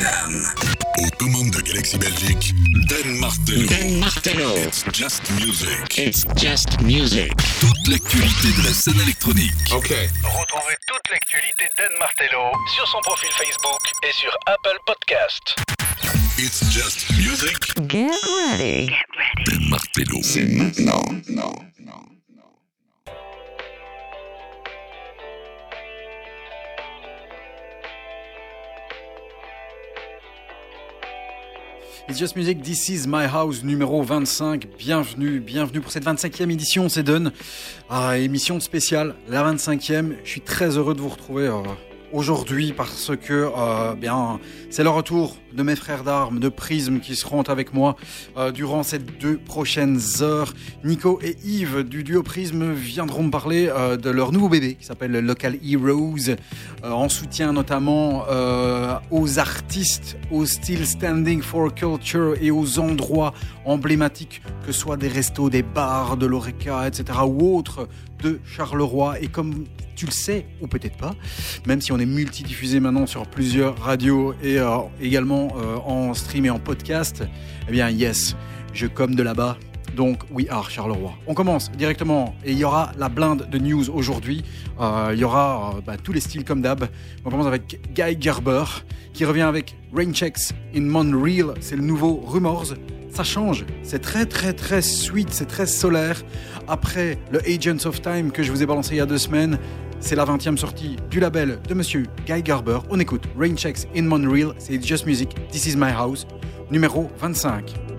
Dan. Aux commandes de Galaxy Belgique, Dan Martello. Dan Martello. It's just music. It's just music. Toute l'actualité de la scène électronique. Ok. Retrouvez toute l'actualité d'Anne Martello sur son profil Facebook et sur Apple Podcast. It's just music. Get ready. Dan Martello. C'est maintenant. Music, This is My House numéro 25. Bienvenue, bienvenue pour cette 25e édition, c'est Done. Ah, émission spéciale, la 25e. Je suis très heureux de vous retrouver aujourd'hui parce que euh, bien c'est le retour de mes frères d'armes de Prism qui seront avec moi euh, durant ces deux prochaines heures. Nico et Yves du duo Prism viendront me parler euh, de leur nouveau bébé qui s'appelle Local Heroes en soutien notamment aux artistes, aux Still Standing for Culture et aux endroits emblématiques que ce soit des restos, des bars, de l'Oreca, etc. ou autres de Charleroi. Et comme tu le sais, ou peut-être pas, même si on est multidiffusé maintenant sur plusieurs radios et euh, également euh, en stream et en podcast, eh bien, yes, je comme de là-bas. Donc, We Are Charleroi. On commence directement et il y aura la blinde de news aujourd'hui. Euh, il y aura bah, tous les styles comme d'hab. On commence avec Guy Gerber qui revient avec Rainchecks in Montreal. C'est le nouveau Rumors. Ça change. C'est très, très, très sweet. C'est très solaire. Après le Agents of Time que je vous ai balancé il y a deux semaines, c'est la 20e sortie du label de monsieur Guy Garber. On écoute Rainchecks in Montreal, c'est Just Music, This is My House, numéro 25.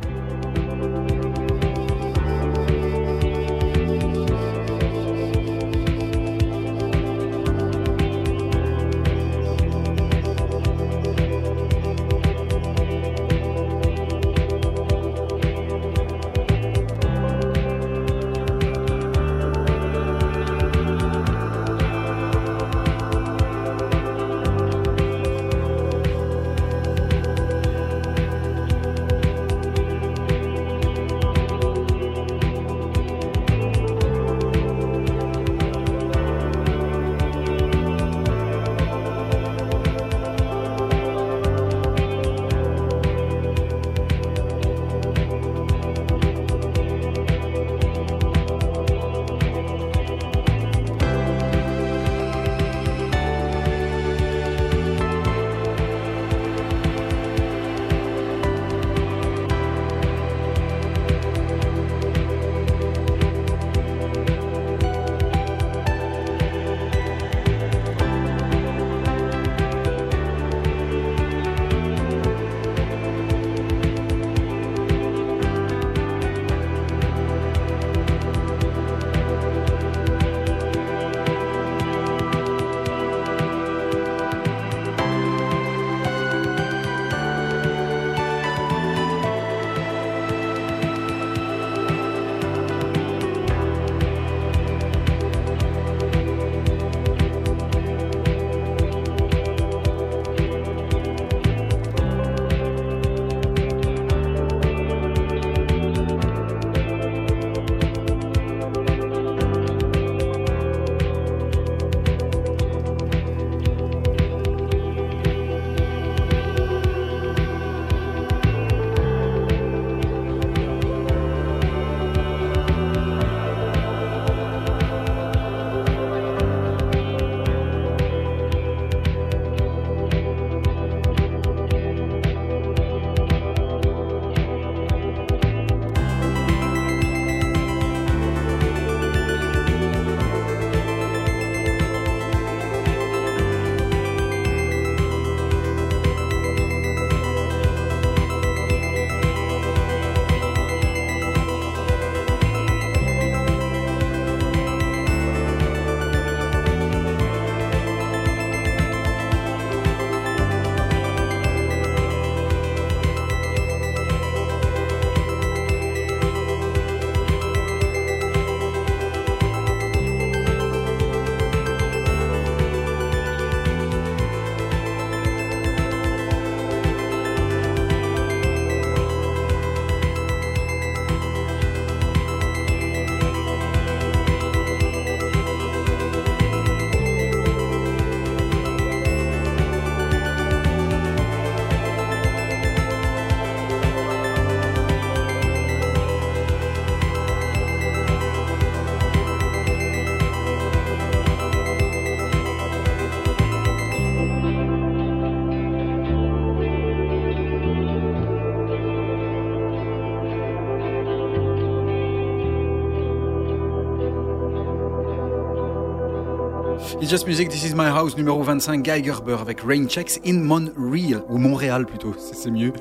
Just Music, This Is My House, numéro 25, Guy Gerber avec Rain Checks in Montreal, ou Montréal plutôt, c'est mieux.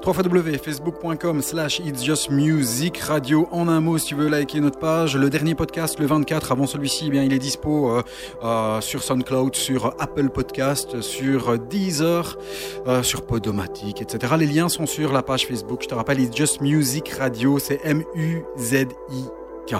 3 facebook.com slash It's Just Music Radio. En un mot, si tu veux liker notre page, le dernier podcast, le 24, avant celui-ci, eh bien, il est dispo euh, euh, sur SoundCloud, sur Apple Podcast, sur Deezer, euh, sur Podomatic, etc. Les liens sont sur la page Facebook. Je te rappelle, It's Just Music Radio, c'est M-U-Z-I-K.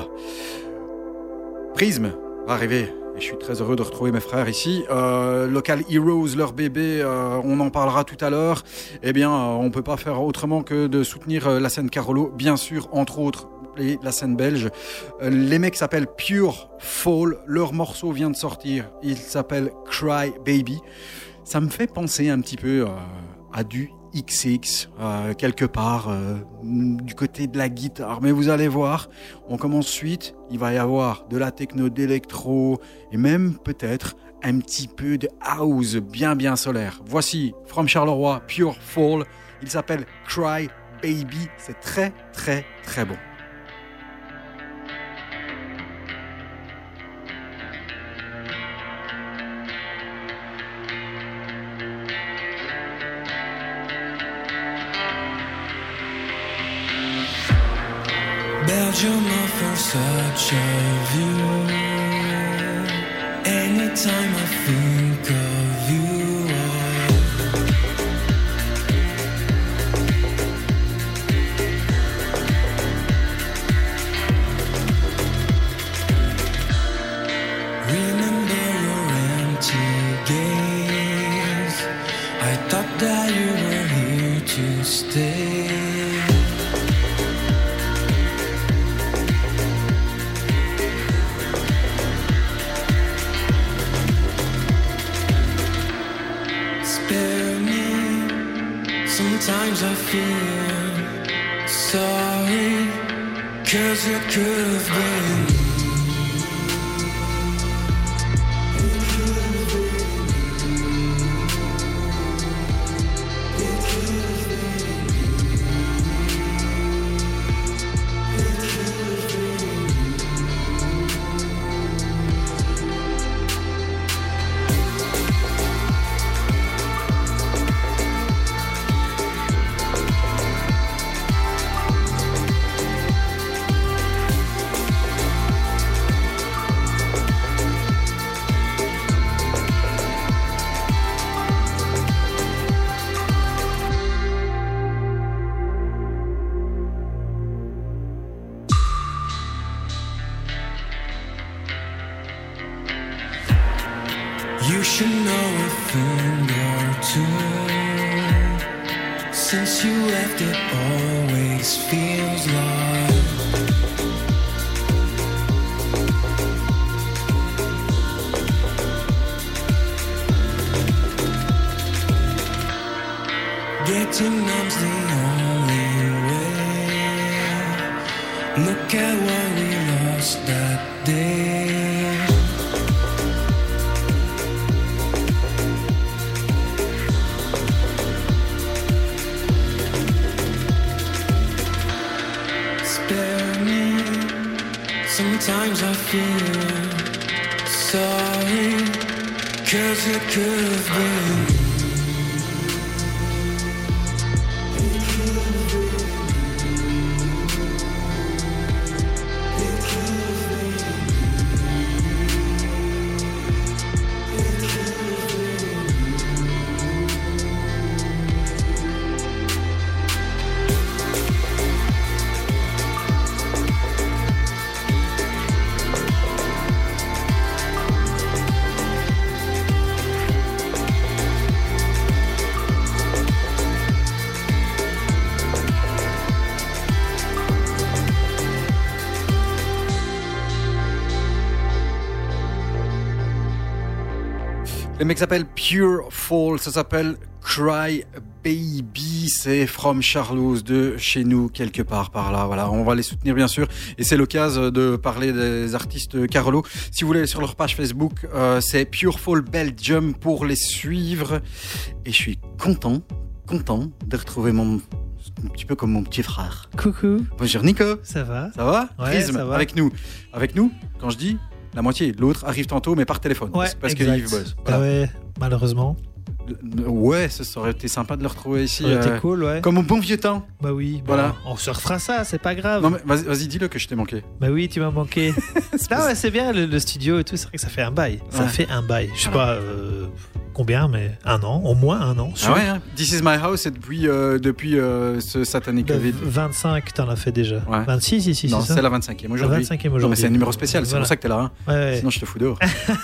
Prism va arriver. Je suis très heureux de retrouver mes frères ici. Euh, Local Heroes, leur bébé, euh, on en parlera tout à l'heure. Eh bien, euh, on peut pas faire autrement que de soutenir la scène Carolo, bien sûr, entre autres la scène belge. Les mecs s'appellent Pure Fall. Leur morceau vient de sortir. Il s'appelle Cry Baby. Ça me fait penser un petit peu à du XX, euh, quelque part, euh, du côté de la guitare. Mais vous allez voir, on commence suite, il va y avoir de la techno, d'électro, et même peut-être un petit peu de house bien bien solaire. Voici From Charleroi, Pure Fall, il s'appelle Cry Baby, c'est très très très bon. Belgium offers such a view. Anytime I think of you, remember your empty gaze. I thought that you were here to stay. Sometimes I feel sorry. Cause it could have been. Le mec s'appelle Pure Fall, ça s'appelle Cry Baby, c'est From Charloes de chez nous, quelque part par là. Voilà, on va les soutenir bien sûr. Et c'est l'occasion de parler des artistes Carolo. Si vous voulez aller sur leur page Facebook, euh, c'est Pure Fall Belgium pour les suivre. Et je suis content, content de retrouver mon. Un petit peu comme mon petit frère. Coucou, Bonjour Nico, ça va? Ça va? Ouais, ça va. avec nous. Avec nous, quand je dis la moitié. L'autre arrive tantôt, mais par téléphone. Ouais, parce. Yves bosse. Ah Voilà. ouais, malheureusement. Ouais, ça, aurait été sympa de le retrouver ici. Ça aurait été euh, cool, ouais. Comme au bon vieux temps. Bah oui, bah, Voilà. on se refera ça, c'est pas grave. Non, mais vas-y, dis-le que je t'ai manqué. Bah oui, tu m'as manqué. non, ouais, c'est bien le, le studio et tout, c'est vrai que ça fait un bail. Ça fait un bail. Je sais pas euh, combien, mais un an, au moins un an. sûr. Ah ouais, hein This is my house, c'est depuis, euh, depuis euh, ce satanique Bah, Covid. 25, t'en as fait déjà. Ouais. 26 ici, Non, c'est la 25e La aujourd'hui. 25e Non, mais aujourd'hui. c'est un numéro spécial, c'est Voilà. pour ça que t'es là. hein. Sinon, je te fous dehors.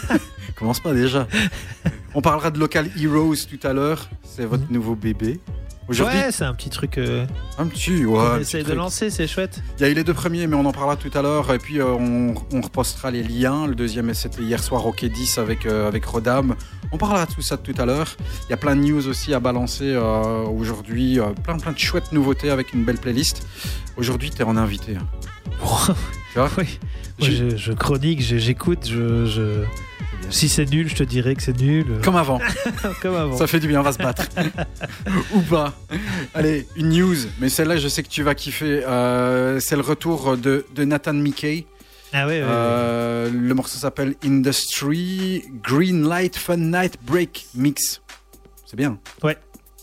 Commence pas déjà. On parlera de Local Heroes tout à l'heure. C'est votre Mhm. nouveau bébé. Aujourd'hui, Ouais, c'est un petit truc euh, un petit, ouais, essaye de lancer, c'est chouette. Il y a eu les deux premiers, mais on en parlera tout à l'heure. Et puis, euh, on, on repostera les liens. Le deuxième, c'était hier soir au Quai 10 avec, euh, avec Rodam. On parlera de tout ça tout à l'heure. Il y a plein de news aussi à balancer aujourd'hui. plein, plein de chouettes nouveautés avec une belle playlist. Aujourd'hui, tu es en invité. Tu vois oui. Moi, je, je chronique, j'écoute, je, je- si c'est nul, je te dirai que c'est nul. Comme avant. Comme avant. Ça fait du bien, on va se battre. Ou pas. Allez, une news, mais celle-là, je sais que tu vas kiffer. Euh, c'est le retour de, de Nathan Mickey. Ah ouais, ouais, ouais. Euh, le morceau s'appelle Industry Green Light Fun Night Break Mix. C'est bien. Ouais.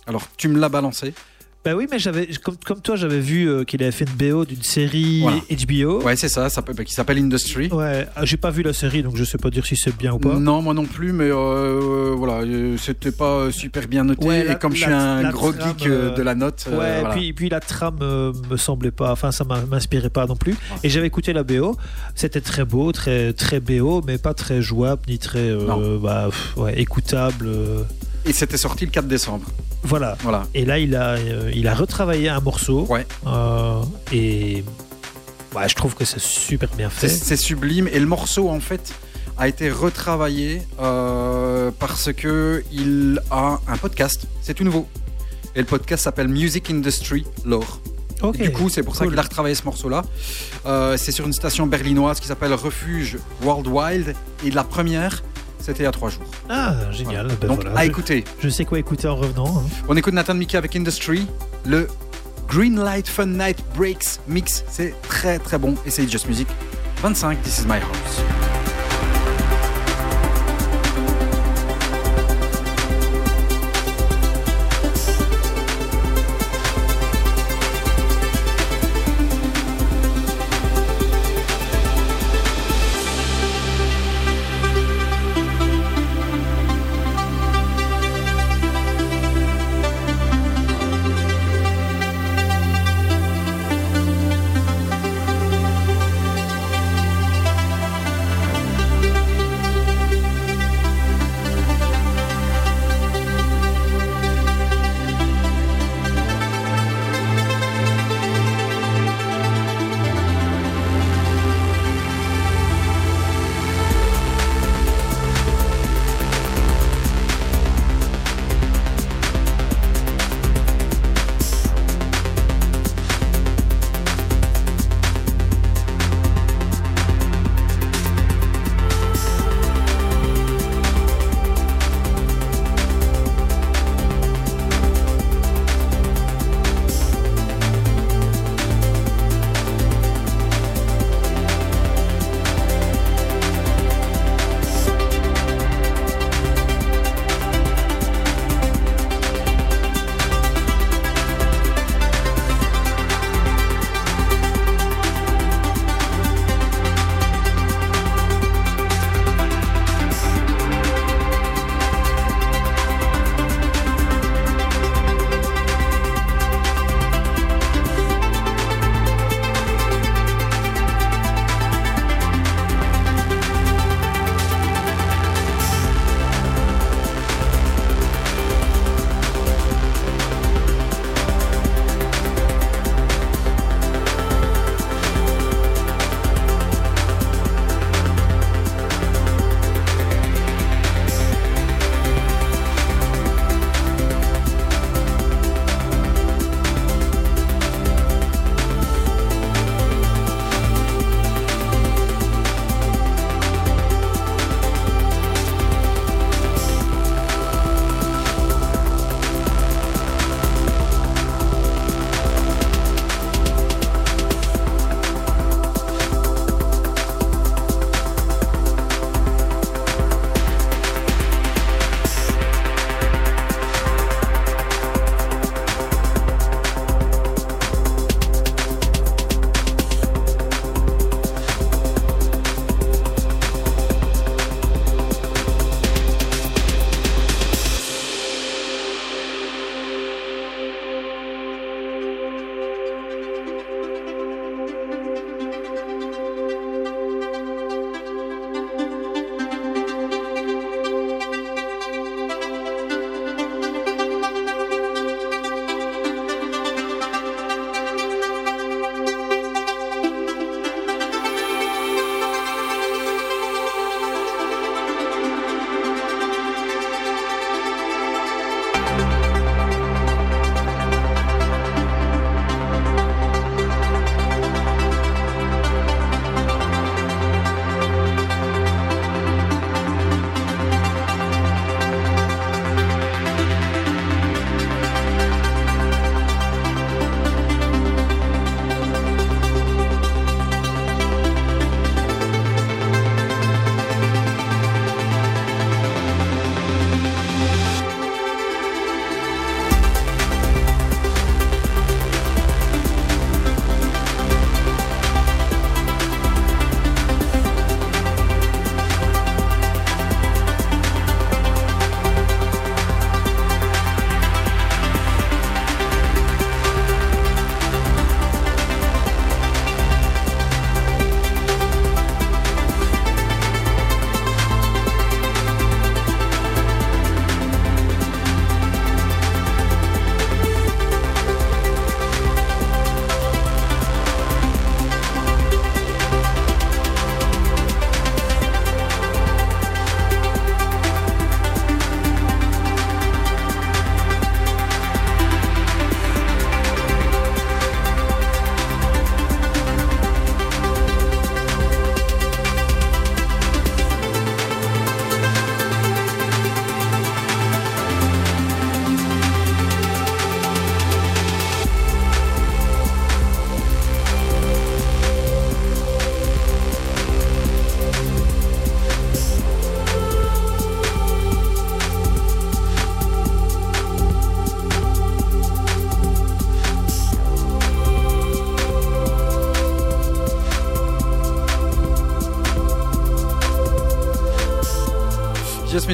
Alors, tu me l'as balancé. Bah oui, mais j'avais, comme, comme toi, j'avais vu euh, qu'il avait fait une BO d'une série Voilà. HBO. Ouais, c'est ça, ça peut- qui s'appelle Industry. Ouais, ah, j'ai pas vu la série, donc je sais pas dire si c'est bien ou pas. Non, moi non plus, mais euh, voilà, euh, c'était pas super bien noté. Ouais, la- et comme je la- suis un la gros trame, geek euh, euh, de la note, euh, Ouais, voilà. puis, puis la trame euh, me semblait pas, enfin ça m'a- m'inspirait pas non plus. Et j'avais écouté la BO, c'était très beau, très très BO, mais pas très jouable ni très euh, Non. bah, pff, ouais, écoutable. euh, et c'était sorti le 4 décembre. voilà. Voilà. Et là, il a euh, il a retravaillé un morceau. Ouais. Euh, et ouais, je trouve que c'est super bien fait. c'est sublime. Et le morceau, en fait, a été retravaillé euh, parce que il a un podcast. C'est tout nouveau. Et le podcast s'appelle Music Industry Lore. Du coup, c'est pour ça qu'il a retravaillé ce morceau-là. Euh, c'est sur une station berlinoise qui s'appelle Refuge World Wild. Et la première, c'était il y a trois jours. Ah, génial. Ben Donc, voilà. à je, écouter. je sais quoi écouter en revenant. hein. On écoute Nathan Mickey avec Industry. Le Green Light Fun Night Breaks Mix. C'est très très bon. Et c'est Just Music 25. This is my house.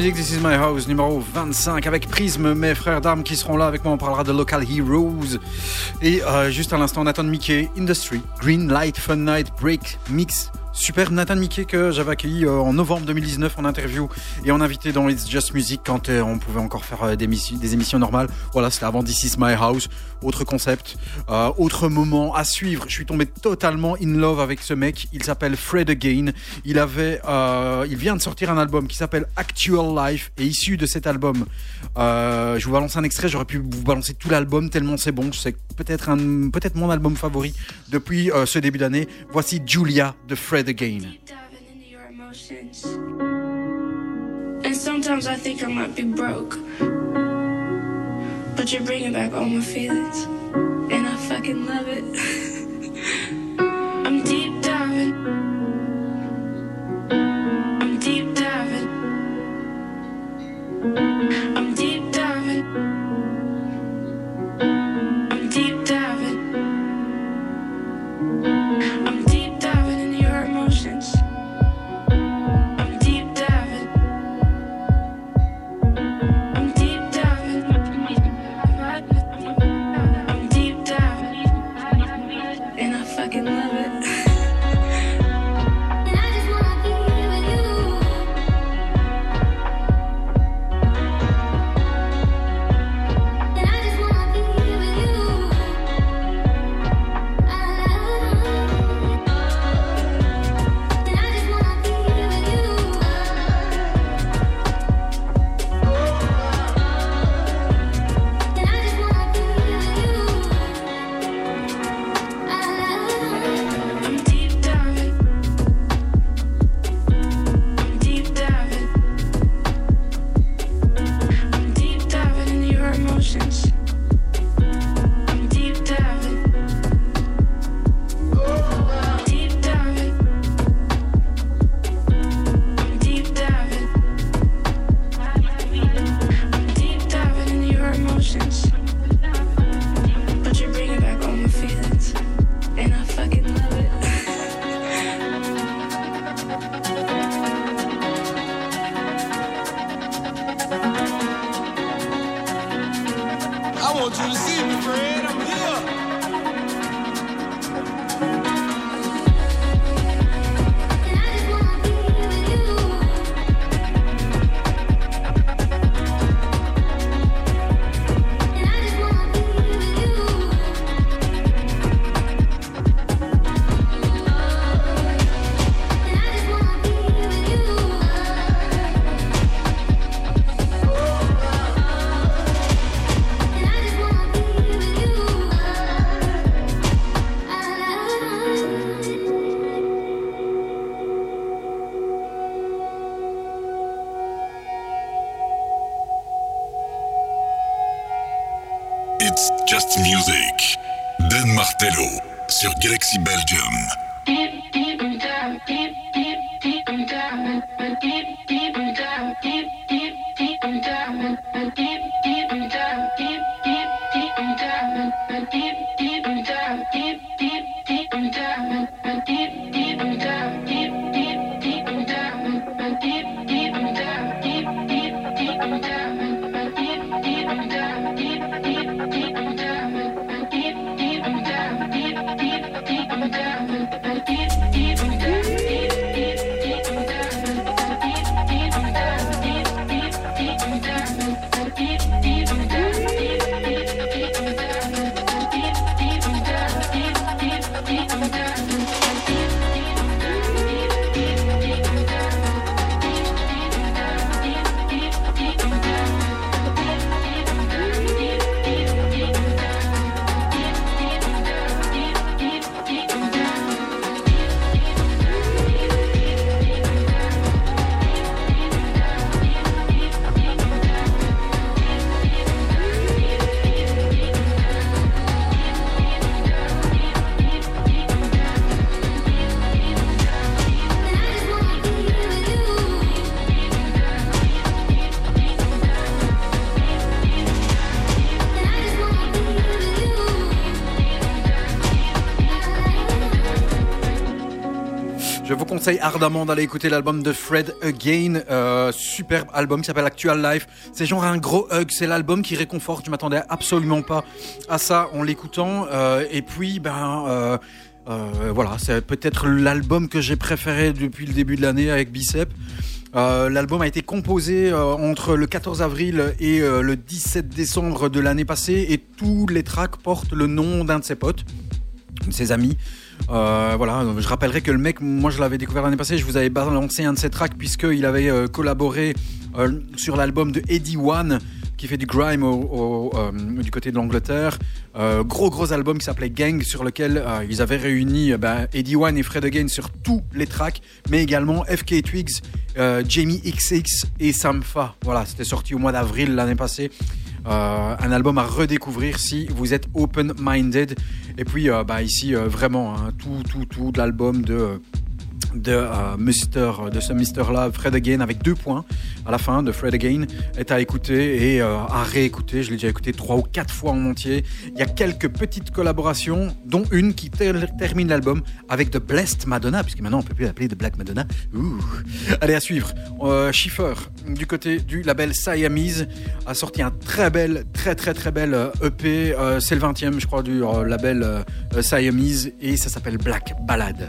Music, This Is My House, numéro 25, avec Prism, mes frères d'armes qui seront là avec moi. On parlera de Local Heroes. Et euh, juste à l'instant, Nathan Mickey, Industry, Green Light, Fun Night, Break, Mix, Super Nathan Mickey que j'avais accueilli euh, en novembre 2019 en interview et en invité dans It's Just Music quand euh, on pouvait encore faire des émissions normales. Voilà, c'était avant This Is My House, autre concept, euh, autre moment à suivre. Je suis tombé totalement in love avec ce mec. Il s'appelle Fred Again. Il avait, euh, il vient de sortir un album qui s'appelle Actual Life et issu de cet album, euh, je vous balance un extrait. J'aurais pu vous balancer tout l'album tellement c'est bon. C'est peut-être peut-être mon album favori depuis ce début d'année. Voici Julia de Fred Again. And sometimes I think I might be broke. But you're bringing back all my feelings. And I fucking love it. conseille ardemment d'aller écouter l'album de Fred Again. Euh, superbe album qui s'appelle Actual Life. C'est genre un gros hug. C'est l'album qui réconforte. Je m'attendais absolument pas à ça en l'écoutant. Euh, et puis, ben. Euh, voilà, c'est peut-être l'album que j'ai préféré depuis le début de l'année avec Bicep. L'album a été composé entre le 14 avril et le 17 décembre de l'année passée et tous les tracks portent le nom d'un de ses potes, de ses amis. Euh, voilà, je rappellerai que le mec, moi je l'avais découvert l'année passée, je vous avais balancé un de ses tracks puisqu'il avait euh, collaboré euh, sur l'album de Eddie One qui fait du grime au- du côté de l'Angleterre. Gros gros album qui s'appelait Gang sur lequel ils avaient réuni ben, Eddie One et Fred Again sur tous les tracks, mais également FK Twigs, Jamie XX et Samfa. Voilà, c'était sorti au mois d'avril l'année passée. Euh, un album à redécouvrir si vous êtes open-minded. Et puis euh, bah, ici, euh, vraiment, hein, tout, tout, tout de l'album de... de euh, Mister, de ce Mister là, Fred Again, avec deux points à la fin de Fred Again, est à écouter et euh, à réécouter. Je l'ai déjà écouté trois ou quatre fois en entier. Il y a quelques petites collaborations, dont une qui ter- termine l'album avec The Blessed Madonna, puisque maintenant on peut plus l'appeler The Black Madonna. Allez, à suivre. Euh, Schiffer, du côté du label Siamese, a sorti un très bel, très très très bel EP. Euh, C'est le 20e, je crois, du label Siamese et ça s'appelle Black Ballad.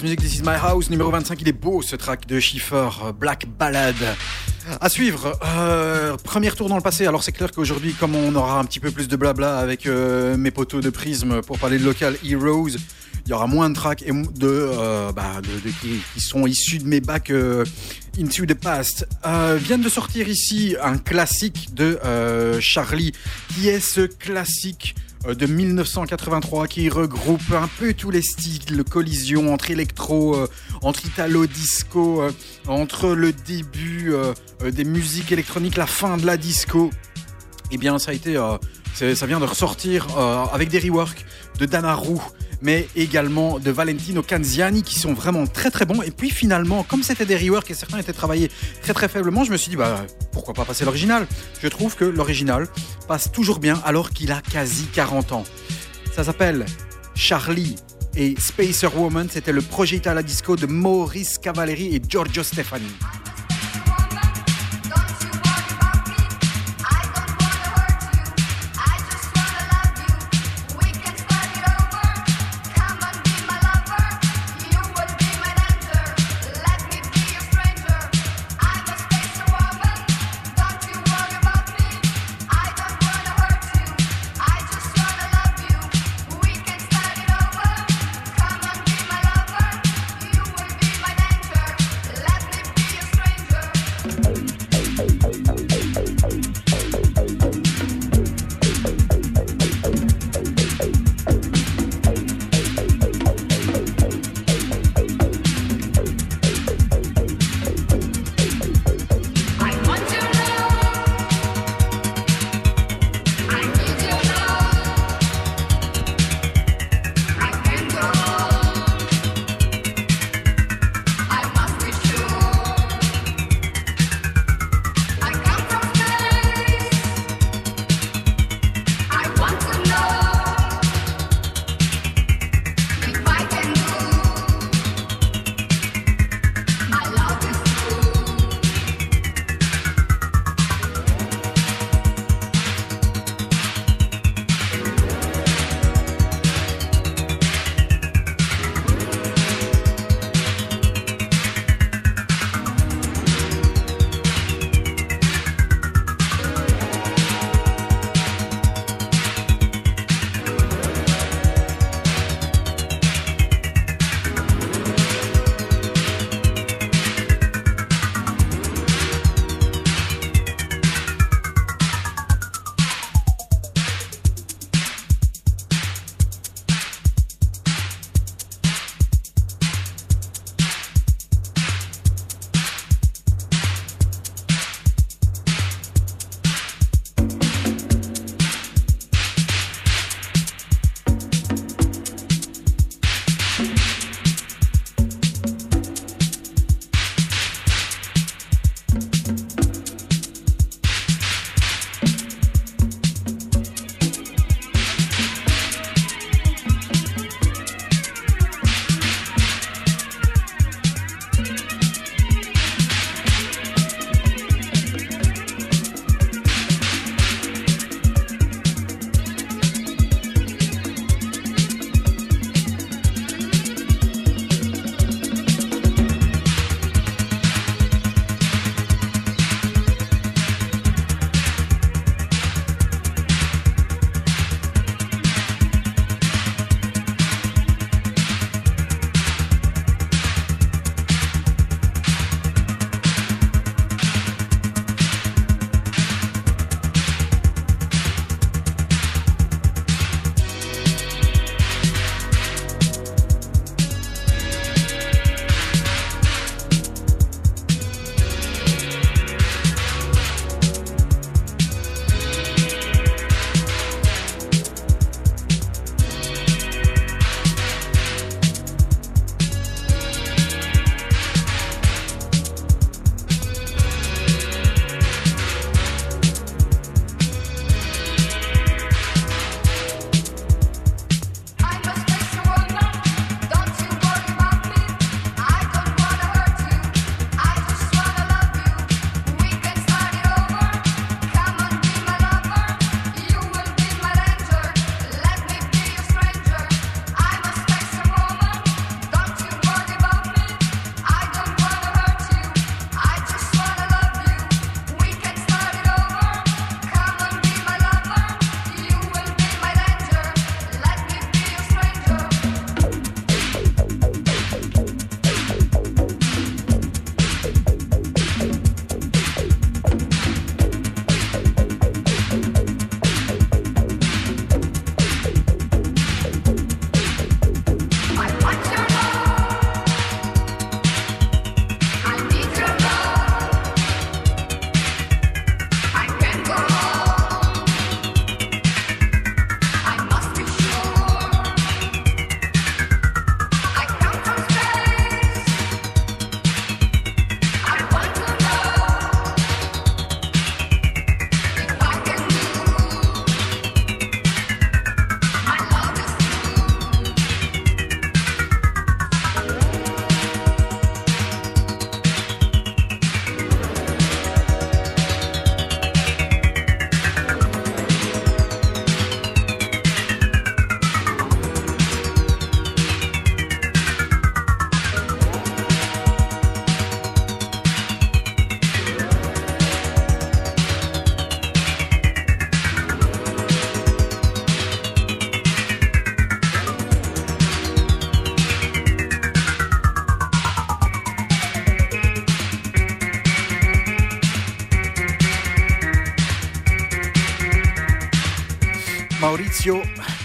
Just Music, This Is My House, numéro 25. Il est beau ce track de Schiffer, Black Ballad. À suivre, euh, premier tour dans le passé. Alors c'est clair qu'aujourd'hui, comme on aura un petit peu plus de blabla avec euh, mes poteaux de prisme pour parler de local Heroes, il y aura moins de tracks et euh, bah, de- qui, qui sont issus de mes bacs euh, Into the Past. Vient de sortir ici un classique de Charlie, qui est ce classique de 1983 qui regroupe un peu tous les styles, collision entre électro, euh, entre italo disco, euh, entre le début euh, euh, des musiques électroniques, la fin de la disco. Eh bien, ça a été, euh, ça vient de ressortir euh, avec des reworks de Damaru, mais également de Valentino Canziani qui sont vraiment très très bons. Et puis finalement, comme c'était des reworks et certains étaient travaillés très très faiblement, je me suis dit bah pourquoi pas passer l'original? Je trouve que l'original passe toujours bien alors qu'il a quasi 40 ans. Ça s'appelle Charlie et Spacer Woman. C'était le projet Itala Disco de Maurice Cavalleri et Giorgio Stefani.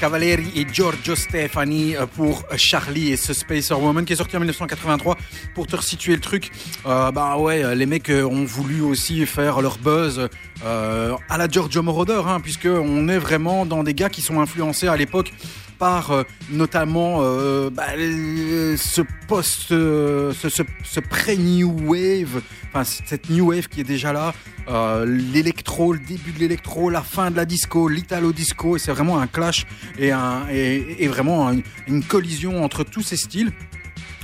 Cavaleri et Giorgio Stefani euh, pour Charlie et ce Spacer Woman qui est sorti en 1983. Pour te resituer le truc, euh, bah ouais, les mecs euh, ont voulu aussi faire leur buzz euh, à la Giorgio Moroder, hein, puisque on est vraiment dans des gars qui sont influencés à l'époque par euh, notamment euh, bah, euh, ce post, euh, ce, ce, pré-new wave, enfin cette new wave qui est déjà là, euh, le début de l'électro, la fin de la disco, l'italo disco, et c'est vraiment un clash et, vraiment un- une collision entre tous ces styles.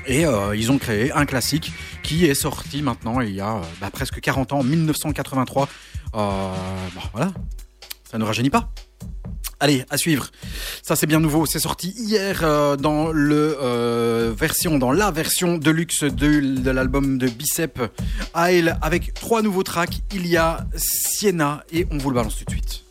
Et euh, ils ont créé un classique qui est sorti maintenant il y a euh, bah, presque 40 ans, en 1983. Euh, bon, voilà, ça ne rajeunit pas. Allez, à suivre. Ça c'est bien nouveau. C'est sorti hier euh, dans le euh, version, dans la version de luxe de, l'album de Bicep Isle avec trois nouveaux tracks. Il y a Siena et on vous le balance tout de suite.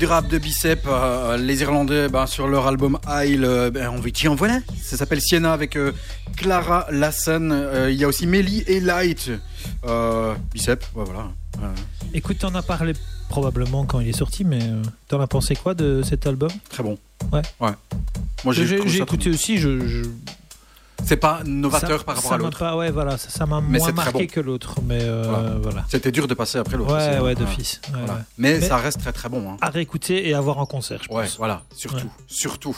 Du rap de Bicep, euh, les Irlandais, ben, sur leur album Isle, euh, ben, on vous dit en voilà. Ça s'appelle Siena avec euh, Clara Lassen. Euh, Il y a aussi Melly et Light. Bicep, voilà. Écoute, t'en as parlé probablement quand il est sorti, mais t'en as pensé quoi de cet album? Très bon. Ouais. Ouais. Moi j'ai écouté aussi, je. C'est pas novateur ça- par rapport à l'autre. ouais, voilà, ça m'a moins marqué bon. que l'autre, mais euh, Voilà. voilà. C'était dur de passer après l'autre. Ouais, hein. ouais, Ouais. d'office. ouais, Voilà. ouais. Mais, Mais- ça reste très très bon. hein. À réécouter et à voir en concert, je Ouais, pense. voilà, surtout, Ouais. surtout.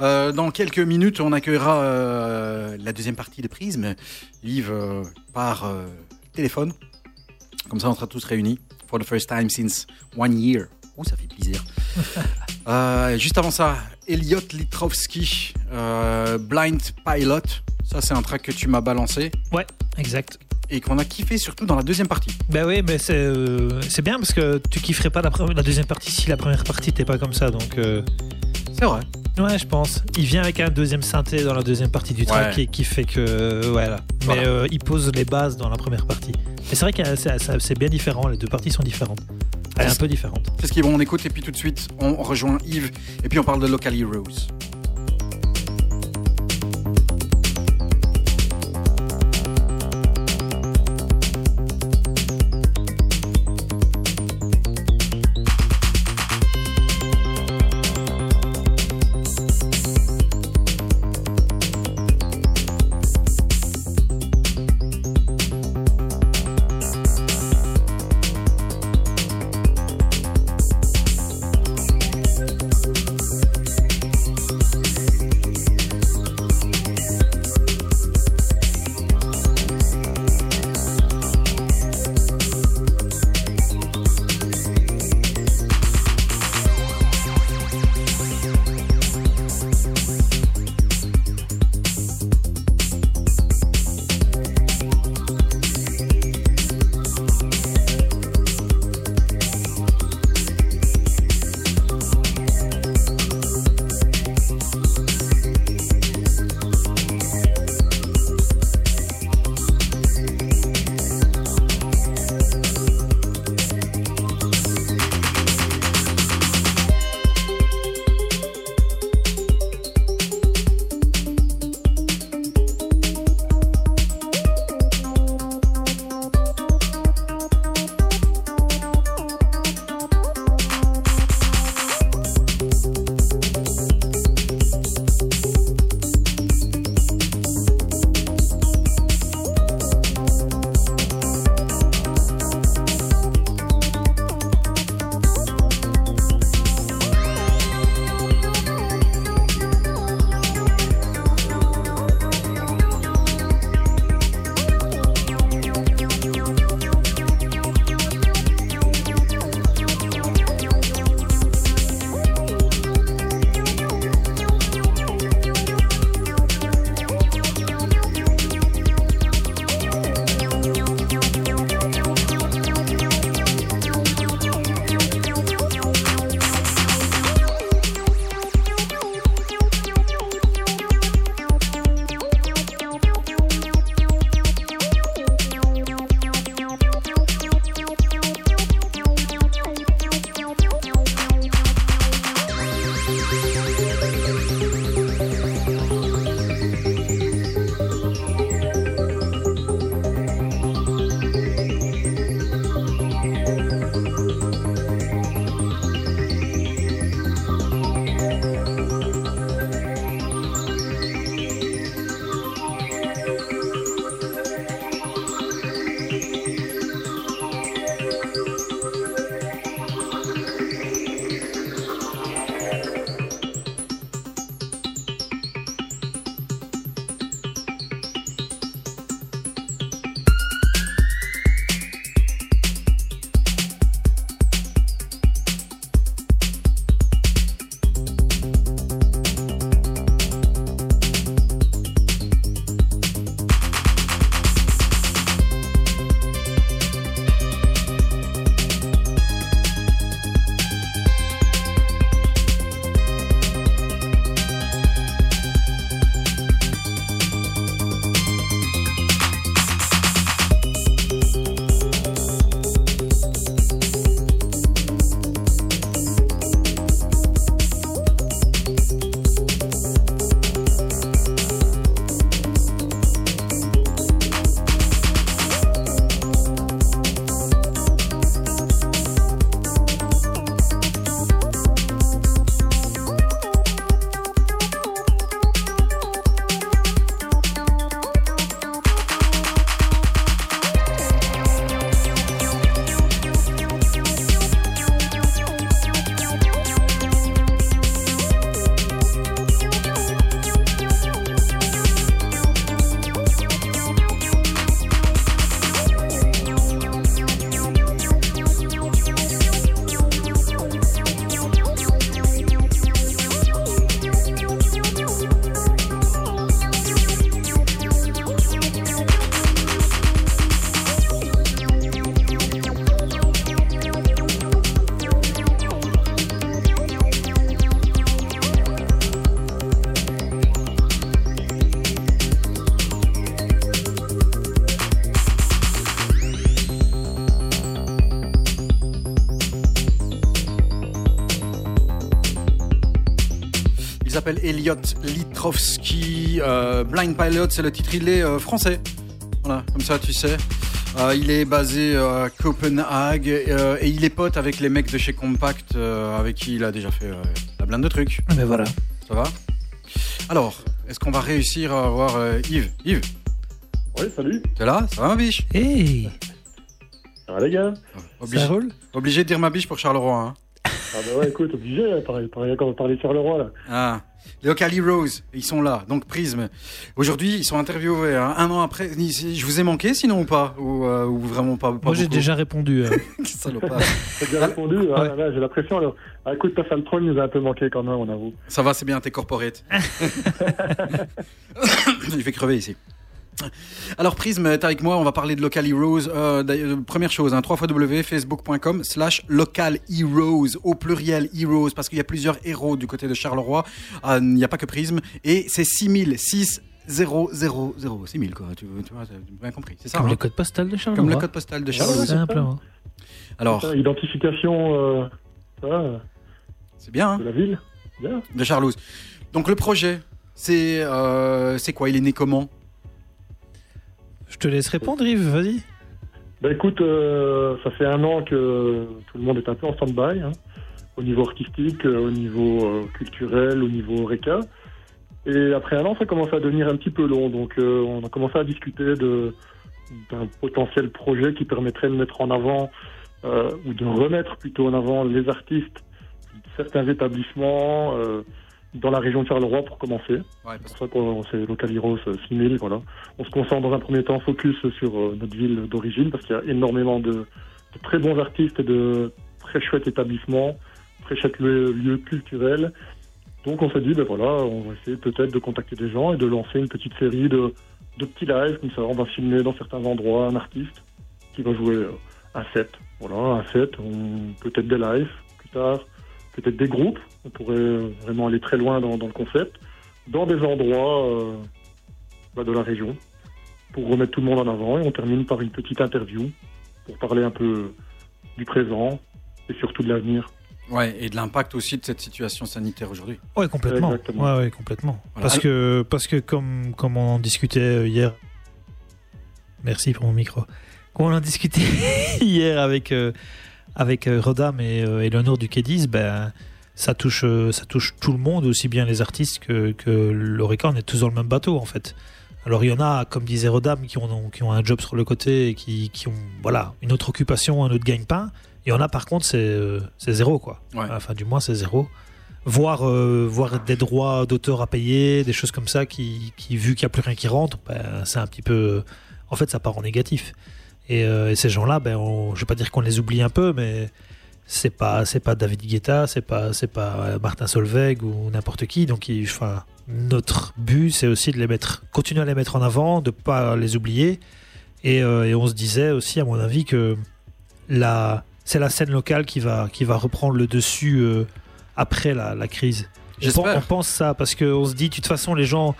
Euh, dans quelques minutes, on accueillera euh, la deuxième partie de Prisme, live euh, par téléphone. Comme ça, on sera tous réunis for the first time since one year. Ouh, ça fait plaisir. Euh, juste avant ça, Elliot Litrovski, euh, Blind Pilot. Ça, c'est un track que tu m'as balancé Ouais, exact. et qu'on a kiffé surtout dans la deuxième partie. Ben oui, mais c'est euh, c'est bien parce que tu kifferais pas la, deuxième partie si la première partie t'es pas comme ça. Donc, C'est vrai. Ouais, je pense. Il vient avec un deuxième synthé dans la deuxième partie du track Ouais. qui, qui fait que. euh, voilà. Mais Voilà. euh, il pose les bases dans la première partie. Mais c'est vrai que c'est- bien différent. Les deux parties sont différentes. Elle est un peu différente. C'est ce qui est bon, on écoute et puis tout de suite, on rejoint Yves et puis on parle de Local Heroes. S'appelle Elliot Litrovski. Euh, Blind Pilot, c'est le titre, il est euh, français. Voilà, comme ça tu sais. Euh, il est basé à Copenhague euh, et il est pote avec les mecs de chez Compact euh, avec qui il a déjà fait euh, la blinde de trucs. Mais voilà. Ça va? Alors, est-ce qu'on va réussir à voir euh, Yves? Yves, Ouais, salut. t'es là? Ça va ma biche? Hey, Ça va les gars? Obligé, ça roule? obligé de dire ma biche pour Charleroi. Hein. Ah bah ouais, écoute, obligé, pareil, pareil, quand on va parler de Charleroi là. Ah, les Local Heroes, ils sont là, donc Prisme. Aujourd'hui, ils sont interviewés hein, un an après. Je vous ai manqué sinon ou pas? Ou, euh, ou vraiment pas, pas Moi j'ai déjà répondu. euh. Salopard. T'as bien répondu Ah là, là, j'ai la pression alors. Ah écoute, Pascal Troll nous a un peu manqué quand même, on avoue. Ça va, c'est bien, t'es corporate. Il fait crever ici. Alors Prisme, t'es avec moi, on va parler de Local Heroes. Euh, d'ailleurs, première chose, hein, www.facebook.com slash Local Heroes, au pluriel Heroes, parce qu'il y a plusieurs héros du côté de Charleroi. Euh, Il n'y a pas que Prisme. Et c'est 6000, 6 0 0 0, 6000 quoi, tu, tu vois, t'as bien compris, c'est ça Comme hein le code postal de Charleroi. Comme le code postal de Charleroi. Simplement. Alors, Putain, Identification euh, ça va, c'est bien, hein, de la ville Bien. de Charlouse. Donc le projet, c'est euh, c'est quoi? Il est né comment? Te laisse répondre, Yves, vas-y. Bah écoute, euh, ça fait un an que tout le monde est un peu en stand-by, hein, au niveau artistique, euh, au niveau euh, culturel, au niveau RECA. Et après un an, ça commence à devenir un petit peu long. Donc on a commencé à discuter d'un potentiel projet qui permettrait de mettre en avant, ou de remettre plutôt en avant les artistes certains établissements dans la région de Charleroi pour commencer. Ouais, C'est pour ça qu'on c'est Local Heroes euh, 6000, voilà. On se concentre dans un premier temps focus sur euh, notre ville d'origine parce qu'il y a énormément de, de très bons artistes et de très chouettes établissements, très chouettes lieux, lieux culturels. Donc on s'est dit, ben voilà, on va essayer peut-être de contacter des gens et de lancer une petite série de, de petits lives comme ça. On va filmer dans certains endroits un artiste qui va jouer euh, un set. Voilà, un set, on- peut-être des lives plus tard, peut-être des groupes. On pourrait vraiment aller très loin dans, dans le concept dans des endroits euh, bah, de la région pour remettre tout le monde en avant et on termine par une petite interview pour parler un peu du présent et surtout de l'avenir. Ouais, et de l'impact aussi de cette situation sanitaire aujourd'hui. Ouais, complètement. Ouais, ouais, complètement. Voilà. Parce que, parce que comme, comme on en discutait euh, hier. Merci pour mon micro. Comme on en discutait hier avec, euh, avec euh, Rodam et euh, Eleanor du Kédis, ben, ça touche, euh, ça touche tout le monde, aussi bien les artistes que, que l'Orica. On est tous dans le même bateau, en fait. Alors, il y en a, comme disait Rodam, qui ont, qui ont un job sur le côté et qui, qui ont voilà, une autre occupation, un autre gagne-pain. Il y en a, par contre, c'est euh, c'est zéro, quoi. Ouais. Enfin, du moins, c'est zéro voir, euh, voir des droits d'auteur à payer, des choses comme ça, qui, qui vu qu'il n'y a plus rien qui rentre, ben, c'est un petit peu. En fait, ça part en négatif. Et, euh, et ces gens-là, ben, on- je vais pas dire qu'on les oublie un peu, mais c'est pas, c'est pas David Guetta, c'est pas, c'est pas Martin Solveig ou n'importe qui. Donc, il- enfin, notre but, c'est aussi de les mettre, continuer à les mettre en avant, de pas les oublier. Et, euh, et on se disait aussi, à mon avis, que la, c'est la scène locale qui va, qui va reprendre le dessus euh, après la, la crise. On J'espère. pen- On pense ça parce qu'on se dit, de toute façon, les gens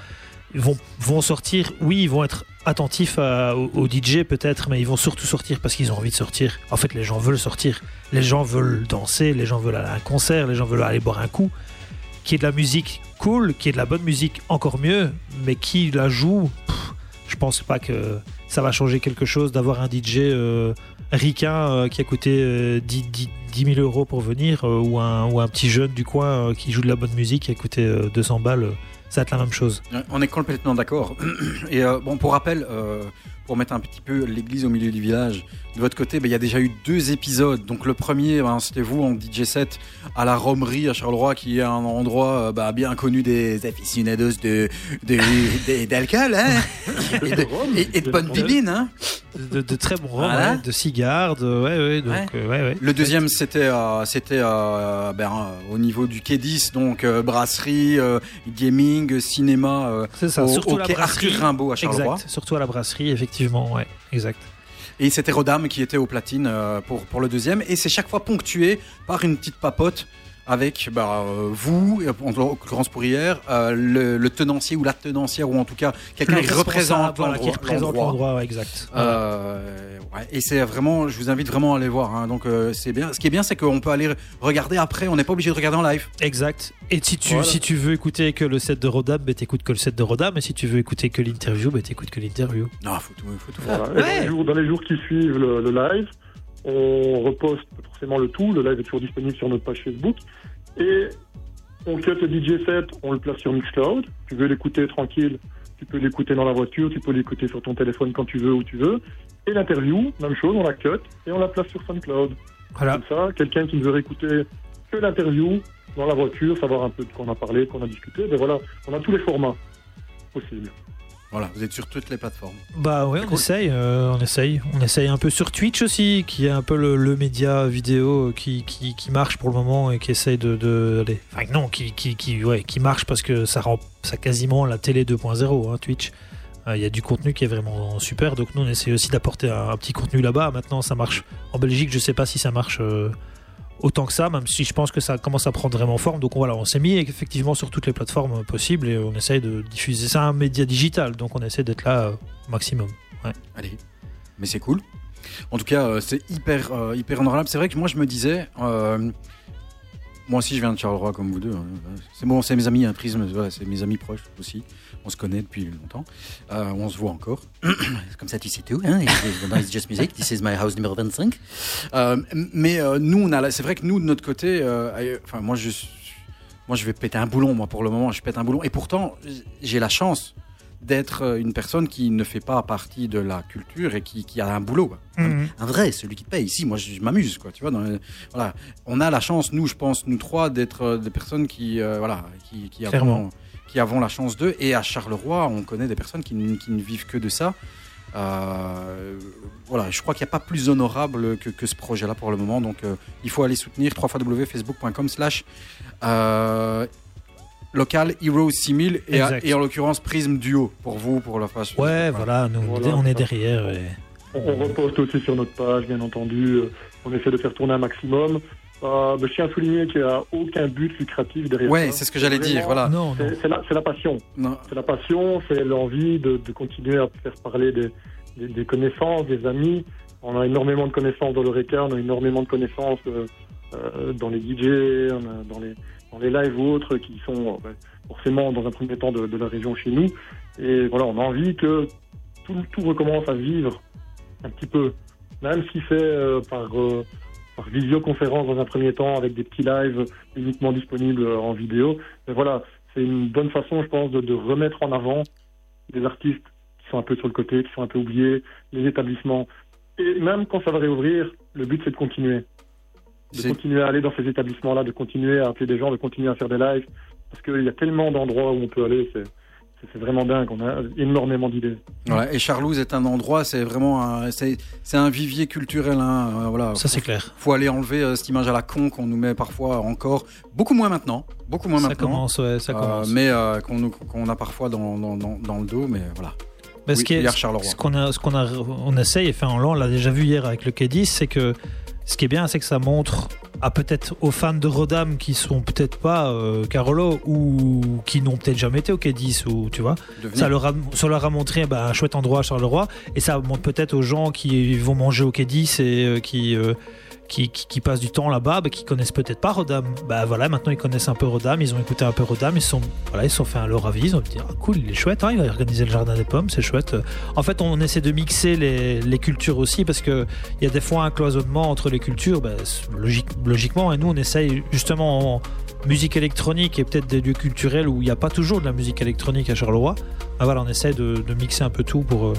vont, vont sortir. Oui, ils vont être attentifs à- au, au DJ peut-être, mais ils vont surtout sortir parce qu'ils ont envie de sortir. En fait, les gens veulent sortir. Les gens veulent danser, les gens veulent aller à un concert, les gens veulent aller boire un coup. Qui est de la musique cool, qui est de la bonne musique encore mieux, mais qui la joue, je pense pas que ça va changer quelque chose d'avoir un DJ euh, ricain euh, qui a coûté euh, 10, 10 10 000 euros pour venir euh, ou, un, ou un petit jeune du coin euh, qui joue de la bonne musique qui a coûté euh, 200 balles. Ça va être la même chose. On est complètement d'accord. Et euh, bon, pour rappel, euh, pour mettre un petit peu l'église au milieu du village, de votre côté, ben, il y a déjà eu deux épisodes. Donc le premier, ben, c'était vous en DJ set à la Romerie à Charleroi, qui est un endroit euh, ben, bien connu des aficionados de d'alcool hein et, de, et- et de bonne bibine. Hein De, de très Voilà. ouais, de cigares, de, ouais, ouais, donc, Ouais. euh, ouais, ouais. Le deuxième, c'était euh, c'était euh, au niveau du quai 10, donc brasserie, gaming, cinéma. C'est ça, au, surtout au la brasserie. Rimbaud à Charleroi. Exact, surtout à la brasserie, effectivement, ouais, exact. Et c'était Rodam qui était au platine euh, pour, pour le deuxième. Et c'est chaque fois ponctué par une petite papote avec bah, euh, vous, en l'occurrence pour hier, euh, le, le tenancier ou la tenancière, ou en tout cas quelqu'un qui représente voilà, qui l'endroit. représente l'endroit. ouais, exact. Euh, ouais, et c'est vraiment, je vous invite vraiment à aller voir. hein. Donc euh, c'est bien. Ce qui est bien, c'est qu'on peut aller regarder après. On n'est pas obligé de regarder en live. Exact. Et si tu, Voilà. si tu veux écouter que le set de Rodam, bah, t'écoutes que le set de Rodam. Et si tu veux écouter que l'interview, bah, t'écoutes que l'interview. Non, faut tout, faut tout faire. Voilà. Dans, les jours, dans les jours qui suivent le, le live, on reposte forcément le tout. Le live est toujours disponible sur notre page Facebook. Et on cut le DJ set, on le place sur Mixcloud. Tu veux l'écouter tranquille, tu peux l'écouter dans la voiture, tu peux l'écouter sur ton téléphone quand tu veux, où tu veux. Et l'interview, même chose, on la cut et on la place sur SoundCloud. Voilà. Comme ça, quelqu'un qui ne veut écouter que l'interview dans la voiture, savoir un peu de quoi on a parlé, de quoi on a discuté, ben voilà, on a tous les formats possibles. Voilà, vous êtes sur toutes les plateformes. Bah ouais, on Cool. essaye, euh, on essaye. On essaye un peu sur Twitch aussi, qui est un peu le, le média vidéo qui, qui, qui marche pour le moment et qui essaye de... de allez, enfin non, qui, qui, qui, ouais, qui marche parce que ça rend ça quasiment la télé 2.0, hein, Twitch. Euh, Il y a du contenu qui est vraiment super, donc nous on essaye aussi d'apporter un, un petit contenu là-bas. Maintenant ça marche en Belgique, je sais pas si ça marche euh, autant que ça, même si je pense que ça commence à prendre vraiment forme. Donc voilà, on s'est mis effectivement sur toutes les plateformes possibles et on essaye de diffuser. C'est un média digital, donc on essaie d'être là euh, au maximum. Ouais. Allez, mais c'est cool. En tout cas, euh, c'est hyper, euh, hyper honorable. C'est vrai que moi, je me disais, euh, moi aussi, je viens de Charleroi comme vous deux. hein. C'est bon, c'est mes amis, un prisme, voilà, c'est mes amis proches aussi. On se connaît depuis longtemps. Euh, on se voit encore. comme ça, tu sais tout. Hein? It's Just Music. This is my house numéro 25. Euh, mais euh, nous, on a, c'est vrai que nous, de notre côté, euh, enfin, moi, je, moi, je vais péter un boulon. Moi, pour le moment, je pète un boulon. Et pourtant, j'ai la chance d'être euh, une personne qui ne fait pas partie de la culture et qui, qui a un boulot. quoi. Mhm. Un vrai, celui qui te paye. Ici, moi, je, m'amuse, quoi. Tu vois, dans voilà. On a la chance, nous, je pense, nous trois, d'être euh, des personnes qui, euh, voilà, qui, qui Clairement. avons, qui avons la chance d'eux. Et à Charleroi, on connaît des personnes qui, qui ne vivent que de ça. Euh, voilà, je crois qu'il n'y a pas plus honorable que, que ce projet-là pour le moment. Donc, euh, il faut aller soutenir www.facebook.com slash euh, local Heroes 6000 et, à- et en l'occurrence Prism Duo pour vous, pour la page. Ouais, voilà, nous, Voilà. on est derrière. et- On, on reposte aussi sur notre page, bien entendu. On essaie de faire tourner un maximum. Euh, je tiens à souligner qu'il n'y a aucun but lucratif derrière Ouais, ça. c'est ce que j'allais dire. Voilà. Non, non. C'est la, c'est la passion. Non. C'est la passion, c'est l'envie de, de continuer à faire parler des, des- des connaissances, des amis. On a énormément de connaissances dans le RECA, on a énormément de connaissances euh, euh, dans les DJ, on a dans, les, dans les lives ou autres qui sont euh, ouais, forcément dans un premier temps de, de la région chez nous. Et voilà, on a envie que tout, tout recommence à vivre un petit peu, même si c'est euh, par, euh, par visioconférence dans un premier temps avec des petits lives uniquement disponibles en vidéo. Mais voilà, c'est une bonne façon, je pense, de, de remettre en avant des artistes qui sont un peu sur le côté, qui sont un peu oubliés, les établissements. Et même quand ça va réouvrir, le but c'est de continuer. De continuer à aller dans ces établissements-là, de continuer à appeler des gens, de continuer à faire des lives. Parce qu'il y a tellement d'endroits où on peut aller, c'est, c'est- vraiment dingue. On a énormément d'idées. Et Charlouse est un endroit, c'est vraiment un, c'est, c'est un vivier culturel. Hein, euh, voilà. Ça, c'est faut, clair. faut aller enlever euh, cette image à la con qu'on nous met parfois encore. Beaucoup moins maintenant. Beaucoup moins Ça maintenant. commence, ouais, ça Euh, commence. mais euh, qu'on, nous- qu'on a parfois dans, dans, dans, dans le dos. Mais voilà. Ce oui, ce qu'on a, ce qu'on a, on essaye, enfin, on l'a déjà vu hier avec le K10, c'est que ce qui est bien, c'est que ça montre à peut-être aux fans de Rodam qui sont peut-être pas euh, Carolo ou qui n'ont peut-être jamais été au K10 ou tu vois, de venir. ça leur a, ça leur a montré bah, un chouette endroit à Charleroi et ça montre peut-être aux gens qui vont manger au K10 et euh, qui, euh, qui, passent du temps là-bas, bah, qui connaissent peut-être pas Rodam. Bah voilà, maintenant ils connaissent un peu Rodam, ils ont écouté un peu Rodam, ils sont, voilà, ils sont fait un leur avis, ils ont dit ah, cool, il est chouette, hein, il a organisé le jardin des pommes, c'est chouette. En fait, on essaie de mixer les, cultures aussi parce que il y a des fois un cloisonnement entre les cultures, bah, logique, logiquement, et nous on essaye justement en musique électronique et peut-être des lieux culturels où il n'y a pas toujours de la musique électronique à Charleroi. Bah voilà, on essaie de, de mixer un peu tout pour euh,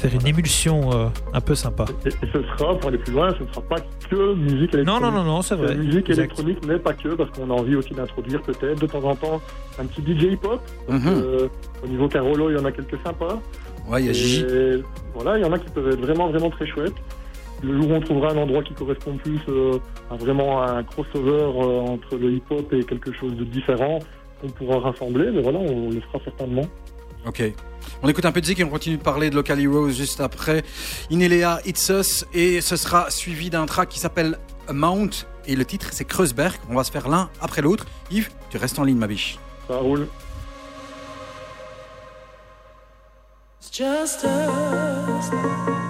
faire une émulsion euh, un peu sympa. Et, et ce sera, pour aller plus loin, ce ne sera pas que musique électronique. Non, non, non, non, c'est La vrai. musique Exact. électronique n'est pas que, parce qu'on a envie aussi d'introduire peut-être de temps en temps un petit DJ hip-hop. Mhm. Euh, au niveau Carolo, il y en a quelques sympas. Ouais, il y a Gigi. Voilà, il y en a qui peuvent être vraiment, vraiment très chouettes. Le jour où on trouvera un endroit qui correspond plus euh, à vraiment un crossover euh, entre le hip-hop et quelque chose de différent, on pourra rassembler. Mais voilà, on le fera certainement. Ok. On écoute un peu de zik et on continue de parler de Local Heroes juste après. Inelia, It's Us. Et ce sera suivi d'un track qui s'appelle Amount et le titre c'est Kreuzberg. On va se faire l'un après l'autre. Yves, tu restes en ligne ma biche. Ça roule. It's just us.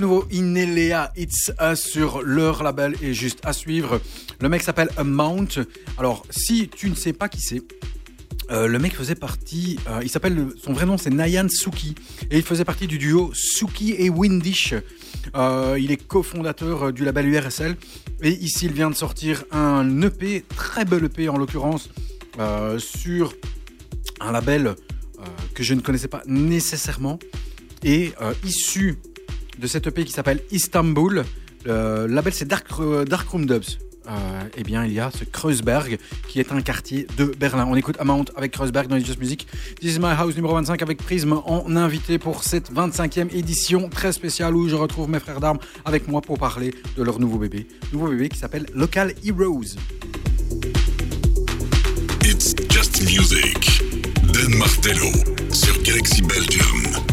Nouveau Inelea It's Us sur leur label est juste à suivre. Le mec s'appelle Amount. Alors, si tu ne sais pas qui c'est, euh, le mec faisait partie, euh, il s'appelle, son vrai nom c'est Nayan Suki, et il faisait partie du duo Suki et Windish. Euh, il est cofondateur du label URSL, et ici il vient de sortir un EP, très bel EP en l'occurrence, sur un label que je ne connaissais pas nécessairement, et issu de cet EP qui s'appelle Istanbul, le label c'est Dark, euh, Darkroom Dubs. Euh, eh bien, il y a ce Kreuzberg qui est un quartier de Berlin. On écoute Amount avec Kreuzberg dans les Just Music. This is my house numéro 25 avec Prism en invité pour cette 25e édition très spéciale où je retrouve mes frères d'armes avec moi pour parler de leur nouveau bébé. Nouveau bébé qui s'appelle Local Heroes. It's just music. Dan Martello sur Galaxy Belgium.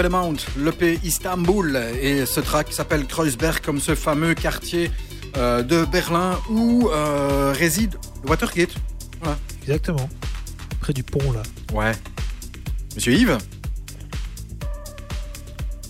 S'appelle Mount, l'EP Istanbul, et ce track s'appelle Kreuzberg, comme ce fameux quartier euh, de Berlin où euh, réside Watergate. Voilà. Exactement. Près du pont, là. Ouais. Monsieur Yves?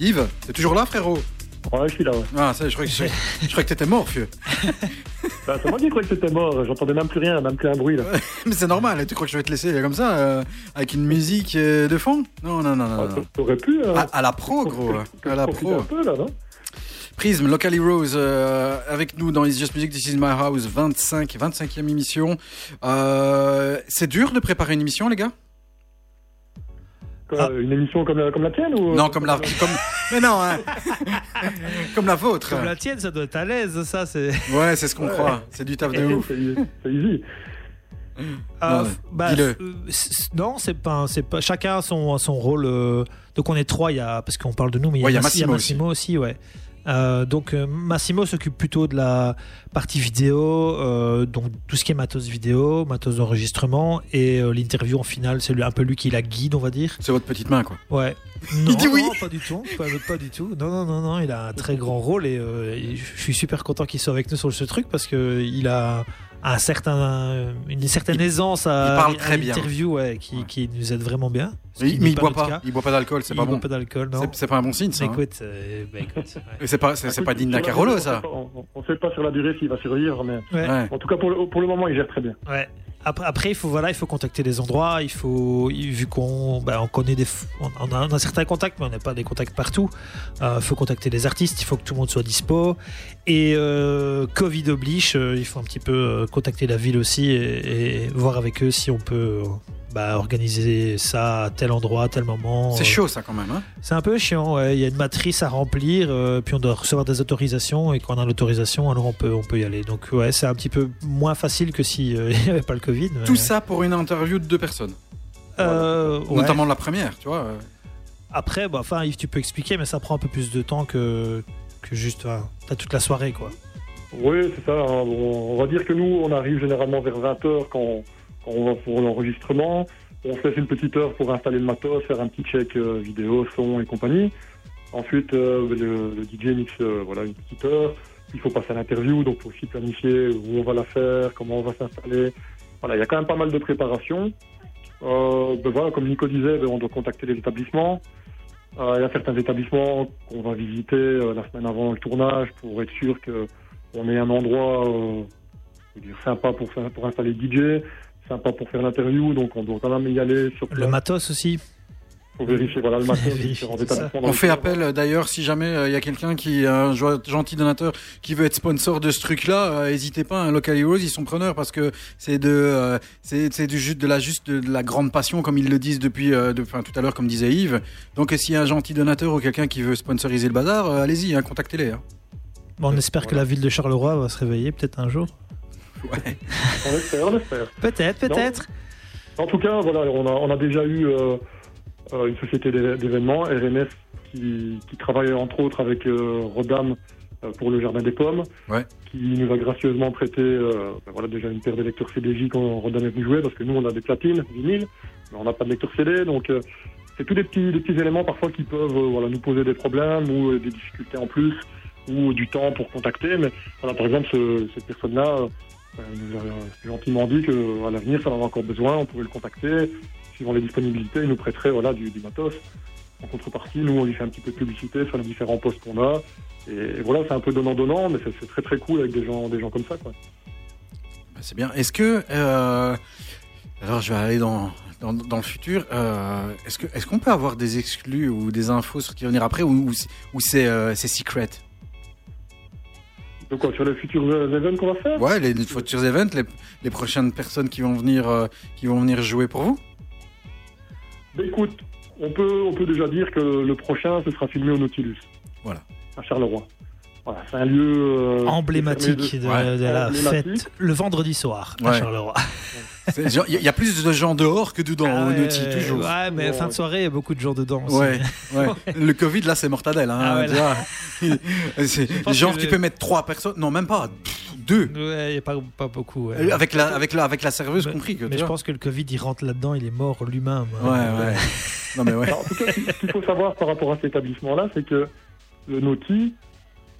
Yves, t'es toujours là, frérot? Ouais, je suis là, ouais. Ah, ça, je croyais que, je, je croyais que t'étais mort, vieux. Bah, c'est moi qui croyais que c'était mort. J'entendais même plus rien, même plus un bruit, là. Mais c'est normal, tu crois que je vais te laisser comme ça, euh, avec une musique euh, de fond? Non, non, non, non. Ah, non. T'aurais pu. euh, À, à la pro, gros. À la pro. un peu, là, non? Prism, Local Heroes, euh, avec nous dans It's Just Music, This Is My House, 25, 25e émission. Euh, c'est dur de préparer une émission, les gars? Quoi, Ah. Une émission comme la, comme la tienne ou... Non, comme la... Comme... Mais non, hein Comme la vôtre. Comme la tienne, ça doit être à l'aise, ça, c'est. Ouais, c'est ce qu'on Ouais. croit. C'est du taf de ouf. C'est easy. Ah, Non, bah, euh, non, c'est pas, c'est pas. Chacun a son, son rôle. euh, donc on est trois, il y a parce qu'on parle de nous, mais il y a, Ouais, il y y a Massimo Massimo aussi, ouais. Euh, donc euh, Massimo s'occupe plutôt de la partie vidéo, euh, donc tout ce qui est matos vidéo, matos d'enregistrement et euh, l'interview en finale, c'est un peu lui qui la guide, on va dire. C'est votre petite main, quoi. Ouais. Non, dit oui. non, pas du tout, pas, pas du tout. Non, non, non, non, il a un très grand rôle et et je suis super content qu'il soit avec nous sur ce truc parce que il a un certain, une certaine Il- aisance à, il parle à très bien. l'interview, ouais, qui, Ouais. qui nous aide vraiment bien. Mais, qui mais il boit pas. cas. Il boit pas d'alcool, c'est Il pas boit bon. pas d'alcool, non. C'est- C'est pas un bon signe, ça. hein. Écoute, euh, bah, écoute, ouais. C'est pas, c'est c'est pas digne d'un Carolo, ça. On ne sait pas sur la durée s'il va survivre, mais Ouais. Ouais. en tout cas, pour le, pour le moment, il gère très bien. Ouais. Après, il faut voilà, il faut contacter les endroits. Il faut, vu qu'on, bah, on connaît des, on a, on a certains contacts, mais on n'a pas des contacts partout. Il faut contacter les artistes. Il faut que tout le monde soit dispo. Et euh, Covid oblige, euh, il faut un petit peu euh, contacter la ville aussi et voir avec eux si on peut. Euh, bah, organiser ça à tel endroit, à tel moment. C'est Euh, chaud, ça, quand même. Hein C'est un peu chiant. ouais. Il y a une matrice à remplir, euh, puis on doit recevoir des autorisations, et quand on a l'autorisation, alors on peut, on peut y aller. Donc ouais, c'est un petit peu moins facile que si euh, il n'y avait pas le Covid. mais- Tout ça pour une interview de deux personnes. Euh. Notamment la première, tu vois. euh. Après, bah, enfin, Yves, tu peux expliquer, mais ça prend un peu plus de temps que, que juste. enfin, T'as toute la soirée, quoi. Oui, c'est ça. hein. Bon, on va dire que nous, on arrive généralement vers 20h quand, quand on va pour l'enregistrement. On se laisse une petite heure pour installer le matos, faire un petit check euh, vidéo, son et compagnie. Ensuite, euh, le, DJ mixe euh, voilà, une petite heure. Il faut passer à l'interview, donc il faut aussi planifier où on va la faire, comment on va s'installer. Voilà, il y a quand même pas mal de préparation. Euh, ben voilà, comme Nico disait, ben on doit contacter les établissements. Il y a certains établissements qu'on va visiter la semaine avant le tournage pour être sûr que on ait un endroit sympa pour, pour installer le DJ, sympa pour faire l'interview, donc on doit quand même y aller sur Le matos aussi. vérifier voilà, le matos différents établissements. On fait appel euh, d'ailleurs si jamais euh, il y a quelqu'un qui un jo- gentil donateur qui veut être sponsor de ce truc-là, euh, n'hésitez pas. Un Local Heroes, ils sont preneurs parce que c'est de euh, c'est du juste de la juste de, de la grande passion comme ils le disent depuis euh, de- enfin tout à l'heure comme disait Yves. Donc euh, s'il y a un gentil donateur ou quelqu'un qui veut sponsoriser le bazar, euh, allez-y, hein, contactez-les. hein. Bon, on espère que la ville de Charleroi va se réveiller peut-être un jour. Ouais. On espère, on espère. Peut-être, peut-être. En tout cas, voilà, on a, on a déjà eu euh, euh, une société d'é- d'événements, RMS, qui, qui travaille entre autres avec euh, Rodam pour le Jardin des Pommes, Ouais. qui nous a gracieusement prêté euh, ben voilà, déjà une paire de lecteurs CDJ quand Rodam est venu jouer, parce que nous on a des platines, vinyles, mais on n'a pas de lecteur CD, donc euh, c'est tous des petits, des petits éléments parfois qui peuvent euh, voilà, nous poser des problèmes ou des difficultés en plus ou du temps pour contacter. Mais voilà, par exemple, ce- cette personne-là euh, euh, nous a gentiment dit qu'à l'avenir, ça en avait encore besoin, on pouvait le contacter. Suivant les disponibilités, il nous prêterait voilà, du, matos. En contrepartie, nous, on lui fait un petit peu de publicité sur les différents postes qu'on a. Et, voilà, c'est un peu donnant-donnant, mais c'est très très cool avec des gens, des gens comme ça. Quoi. Bah, c'est bien. Est-ce que euh, alors je vais aller dans dans, le futur. euh, est-ce que est-ce qu'on peut avoir des exclus ou des infos sur ce qui va venir après ou ou, c'est- euh, c'est secret? Donc quoi, sur les futurs events qu'on va faire Ouais, les futurs events, les, les prochaines personnes qui vont venir euh, qui vont venir jouer pour vous. Ben, écoute, on peut, on peut déjà dire que le prochain, ce sera filmé au Nautilus. Voilà. À Charleroi. Voilà, c'est un lieu... euh, Emblématique de, Ouais. de la Emblématique. fête le vendredi soir à Ouais. Charleroi. C'est genre, Il y, a- il y a plus de gens dehors que dedans Ah au ouais, Nauti, toujours. Ouais, mais Bon, fin de soirée, il y a beaucoup de gens dedans. aussi. Ouais, ouais. Le Covid, là, c'est mortadelle. Hein, Ah genre, tu le- peux mettre trois personnes. Non, même pas. Pff, deux. Ouais, il n'y a pas, pas beaucoup. ouais. Euh, Avec la, avec la, avec la serveuse Mais- compris. Que, Mais je pense que le Covid, il rentre là-dedans, il est mort lui-même. Ouais, ouais. non, mais ouais. Alors, en tout cas, ce qu'il faut savoir par rapport à cet établissement-là, c'est que le Nauti,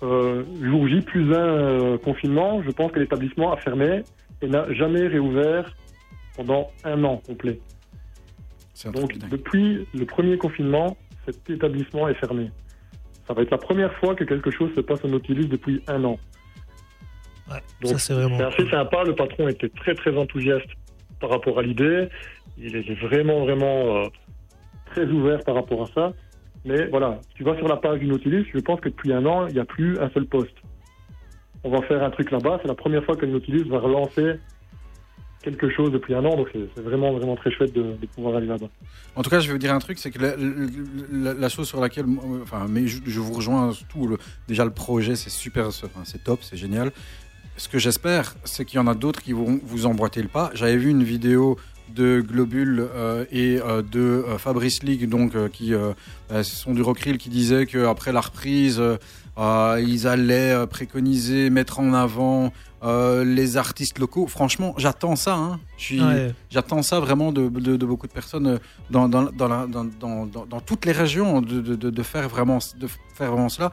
euh, jour J plus un euh, confinement, je pense que l'établissement a fermé et n'a jamais réouvert pendant un an complet. C'est un Donc, depuis le premier confinement, cet établissement est fermé. Ça va être la première fois que quelque chose se passe au Nautilus depuis un an. Ouais, Donc, ça, c'est vraiment. C'est assez sympa. Le patron était très très enthousiaste par rapport à l'idée. Il est vraiment vraiment euh, très ouvert par rapport à ça. Mais voilà, tu vas sur la page du Nautilus, je pense que depuis un an, il n'y a plus un seul poste. On va faire un truc là-bas. C'est la première fois que le Nautilus va relancer quelque chose depuis un an. Donc c'est vraiment vraiment très chouette de, pouvoir aller là-bas. En tout cas, je vais vous dire un truc, c'est que la, chose sur laquelle, enfin, mais je, vous rejoins tout. Le, déjà, le projet, c'est super, c'est top, c'est génial. Ce que j'espère, c'est qu'il y en a d'autres qui vont vous emboîter le pas. J'avais vu une vidéo de Globule euh, et euh, de euh, Fabrice League, donc qui ce sont du Rockrill, qui disait qu'après la reprise, ils allaient préconiser, mettre en avant euh, les artistes locaux. Franchement, j'attends ça. Hein. Ouais. J'attends ça vraiment de, de- de beaucoup de personnes euh, dans, dans, dans, la- dans, dans- dans- dans toutes les régions de, faire, vraiment, de faire vraiment cela.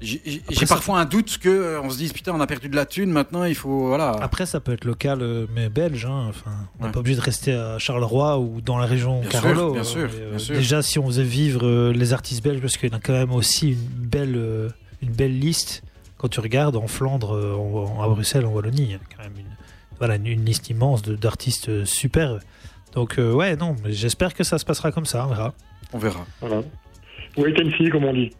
J'ai ça- parfois un doute que euh, on se dise putain on a perdu de la thune maintenant il faut voilà Après, ça peut être local, mais belge. hein. Enfin, on n'est Ouais. pas obligé de rester à Charleroi ou dans la région Bien Carolo. sûr, bien hein. sûr, bien sûr. Déjà, si on faisait vivre les artistes belges, parce qu'il y en a quand même aussi une belle, une belle liste. Quand tu regardes en Flandre, euh, en- en- à Bruxelles, en Wallonie, il y a quand même une, voilà, une, une liste immense de- d'artistes euh, super. Donc, euh, ouais, non, j'espère que ça se passera comme ça. On verra. on verra Voilà. Wait and see, comme on dit.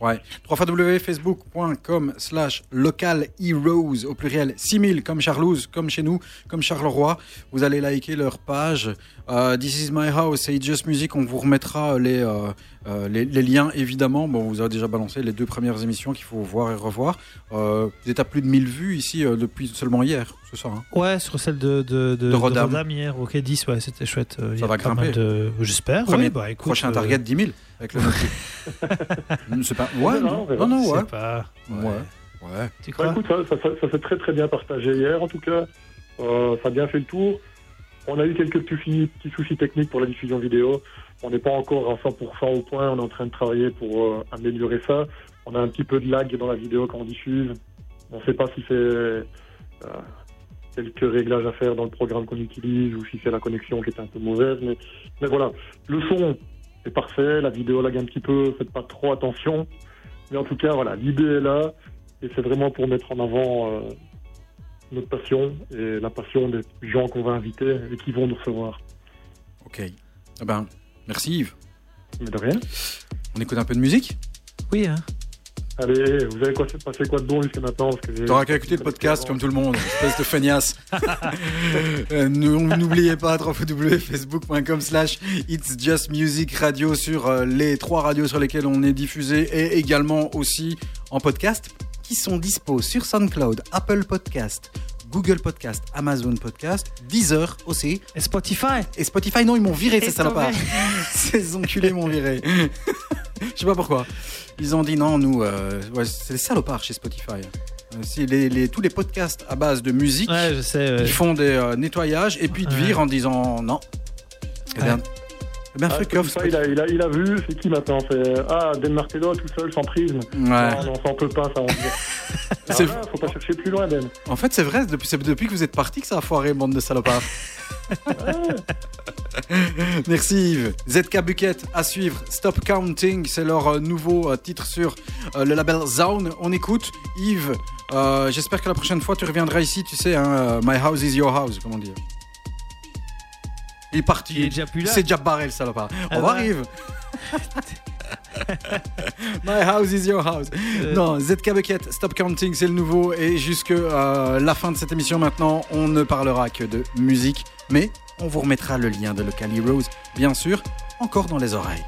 Ouais www.facebook.com slash local heroes au pluriel 6000 comme Charlouse comme chez nous comme Charleroi vous allez liker leur page Euh, This is my house et It's Just Music on vous remettra les, euh, euh, les, les liens évidemment bon on vous a déjà balancé les deux premières émissions qu'il faut voir et revoir Euh, vous êtes à plus de 1000 vues ici depuis seulement hier ça hein? Ouais, sur celle de, de, de, De Rodam. hier, ok, 10, ouais, c'était chouette. Il Ça a va grimper. J'espère. Ouais, bah, prochain target 10 000 avec le Nautilus. c'est pas ouais Non, non non, non, je sais ouais. pas. ouais ouais Tu Bah, crois écoute, ça, ça- ça- ça s'est très très bien partagé hier, en tout cas. Euh, ça a bien fait le tour. On a eu quelques petits soucis, petits soucis techniques pour la diffusion vidéo. On n'est pas encore à 100% au point. On est en train de travailler pour euh, améliorer ça. On a un petit peu de lag dans la vidéo quand on diffuse. On ne sait pas si c'est euh, quelques réglages à faire dans le programme qu'on utilise ou si c'est la connexion qui est un peu mauvaise. Mais, mais voilà, le son est parfait. La vidéo lag un petit peu. Faites pas trop attention. Mais en tout cas, voilà, l'idée est là. Et c'est vraiment pour mettre en avant euh, notre passion et la passion des gens qu'on va inviter et qui vont nous recevoir. ok Eh ben merci Yves Mais de rien. on écoute un peu de musique? Oui, hein. Allez, vous avez quoi, passé quoi de bon jusqu'à maintenant parce que j'ai- T'auras qu'à écouter le podcast comme tout le monde, espèce de feignasse. Euh, N'oubliez pas www.facebook.com slash It's Just Music Radio sur euh, les trois radios sur lesquelles on est diffusé et également aussi en podcast qui sont dispo sur SoundCloud, Apple Podcast, Google Podcast, Amazon Podcast, Deezer aussi Et Spotify et Spotify. Non, ils m'ont viré ces salopards. Ces enculés m'ont viré. Je sais pas pourquoi. Ils ont dit non, nous, euh, ouais, c'est des salopards chez Spotify. Euh, les, les- tous les podcasts à base de musique, Ouais, je sais. ouais. ils font des euh, nettoyages et puis ils te virent en disant non. Eh bien, bien Ah, off. Il, a, il, a, il a vu, c'est qui maintenant C'est Ah, Dan Martello tout seul, sans prisme. Ouais. Non, non, ça on peut pas, ça on. C'est- Ah, faut pas chercher plus loin, Ben. En fait, c'est vrai, depuis, c'est depuis que vous êtes parti que ça a foiré, bande de salopards. Merci Yves. ZK Bucket à suivre. Stop Counting, c'est leur euh, nouveau euh, titre sur euh, le label Zone. On écoute. Yves, euh, j'espère que la prochaine fois tu reviendras ici, tu sais, hein, My house is your house, comment dire. Il est parti. Il est déjà plus là. C'est déjà barré le salopard. Ah revoir ouais. Yves. My house is your house. Euh, Non, ZK Bucket, Stop Counting, c'est le nouveau. Et jusque euh, la fin de cette émission maintenant, on ne parlera que de musique. Mais on vous remettra le lien de Local Heroes, bien sûr, encore dans les oreilles.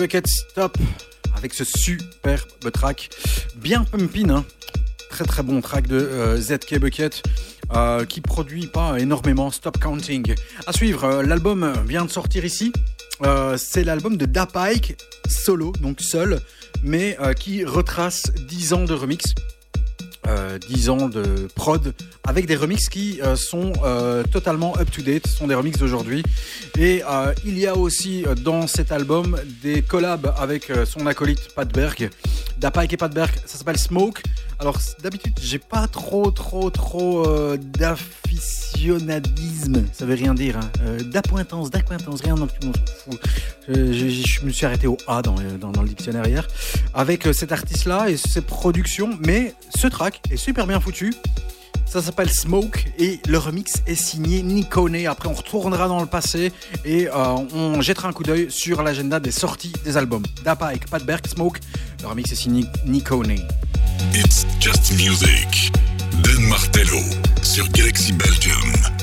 Bucket Stop avec ce superbe track bien pumpin, hein. très très bon track de euh, ZK Bucket euh, qui produit pas énormément Stop Counting. À suivre, euh, l'album vient de sortir ici. C'est l'album de Da Pike solo, donc seul, mais qui retrace 10 ans de remix. Euh, 10 ans de prod avec des remixes qui euh, sont euh, totalement up-to-date, sont des remixes d'aujourd'hui. Et euh, il y a aussi dans cet album des collabs avec son acolyte Pat Berg, Dapike et Pat Berg, ça s'appelle Smoke. Alors d'habitude j'ai pas trop trop trop d'aficionadisme, ça veut rien dire, hein. Euh, d'acquaintance, rien, donc tout le monde. Je, me suis arrêté au A dans, dans, dans le dictionnaire hier avec cet artiste-là et ses productions, mais ce track est super bien foutu. Ça s'appelle Smoke et le remix est signé Nikone. Après, on retournera dans le passé et euh, on jettera un coup d'œil sur l'agenda des sorties des albums. Dapike, Pat Berg, Smoke. Le remix est signé Nikone. It's just music. Dan Martello sur Galaxy Belgium.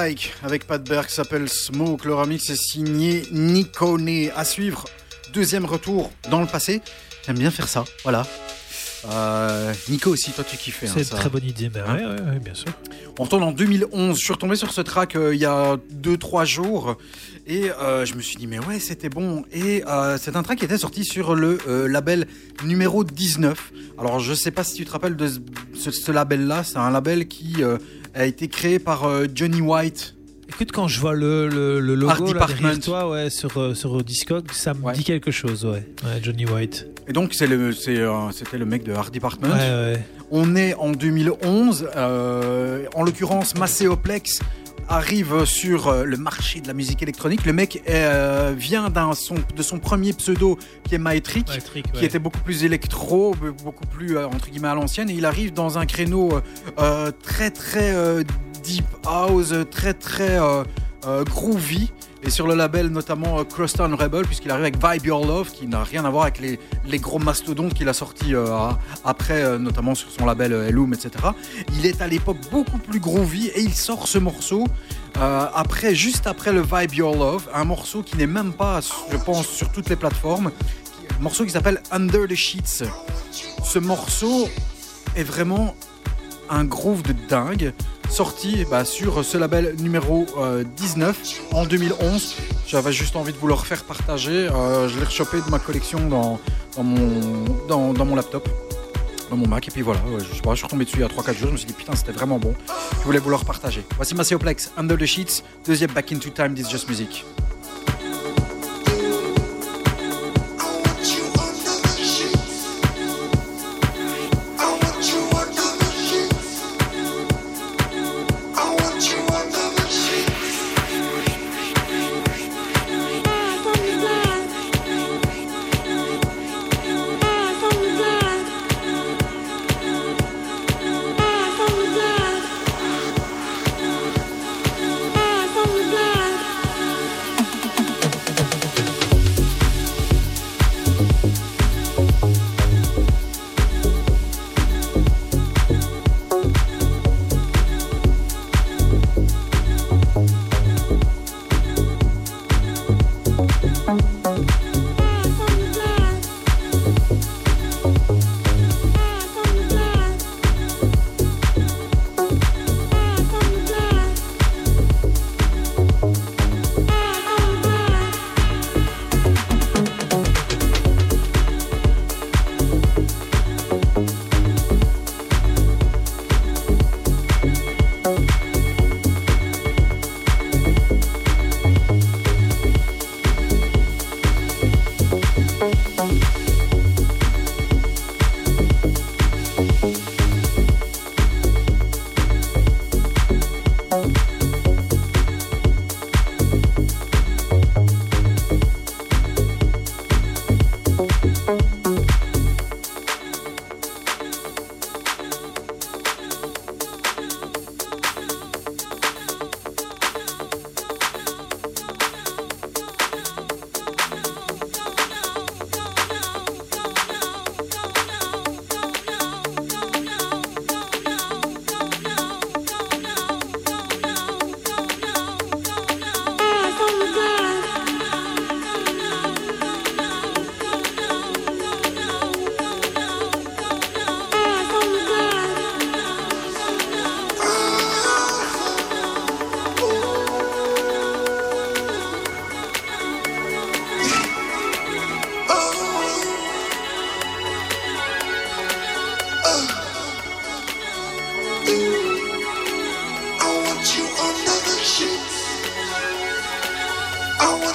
Avec Pat Berg s'appelle Smoke. Le remix est signé Nikone. À suivre, deuxième retour dans le passé. J'aime bien faire ça, voilà. Euh, Nico aussi, toi tu kiffais. hein, C'est une ça. très bonne idée, mais Hein ouais, ouais, ouais, bien sûr. On retourne en 2011. Je suis retombé sur ce track euh, il y a 2-3 jours et euh, je me suis dit, mais ouais, c'était bon. Et c'est un track qui était sorti sur le label numéro 19. Alors, je sais pas si tu te rappelles de ce, ce- ce label-là. C'est un label qui a été créé par euh, Johnny White. Écoute, quand je vois le, le, le logo là, derrière toi, ouais, sur, euh, sur Discog, ça me Ouais. dit quelque chose, ouais. Ouais, Johnny White. Et donc, c'est le, c'est, euh, c'était le mec de Art Department. On est en 2011. euh, en l'occurrence, Macéoplex arrive sur euh, le marché de la musique électronique. Le mec euh, vient d'un son, de son premier pseudo qui est Maetric, Ouais, qui était beaucoup plus électro, be- beaucoup plus euh, entre guillemets à l'ancienne. Et il arrive dans un créneau euh, très très deep house, très très groovy. Et sur le label notamment euh, Crosstown Rebel, puisqu'il arrive avec Vibe Your Love, qui n'a rien à voir avec les, gros mastodontes qu'il a sortis euh, après, euh, notamment sur son label Elum, etc. Il est à l'époque beaucoup plus groovy et il sort ce morceau après, juste après le Vibe Your Love, un morceau qui n'est même pas, je pense, sur toutes les plateformes, un morceau qui s'appelle Under the Sheets. Ce morceau est vraiment un groove de dingue, sorti bah, sur ce label numéro euh, 19 en 2011. J'avais juste envie de vous le refaire partager. Euh, je l'ai rechopé de ma collection dans, mon, dans, mon laptop, dans mon Mac. Et puis voilà, je suis retombé dessus il y a 3-4 jours. Je me suis dit, putain, c'était vraiment bon. Je voulais vous le repartager. Voici Macéoplex, Under the Sheets, deuxième Back into Time, This Just Music.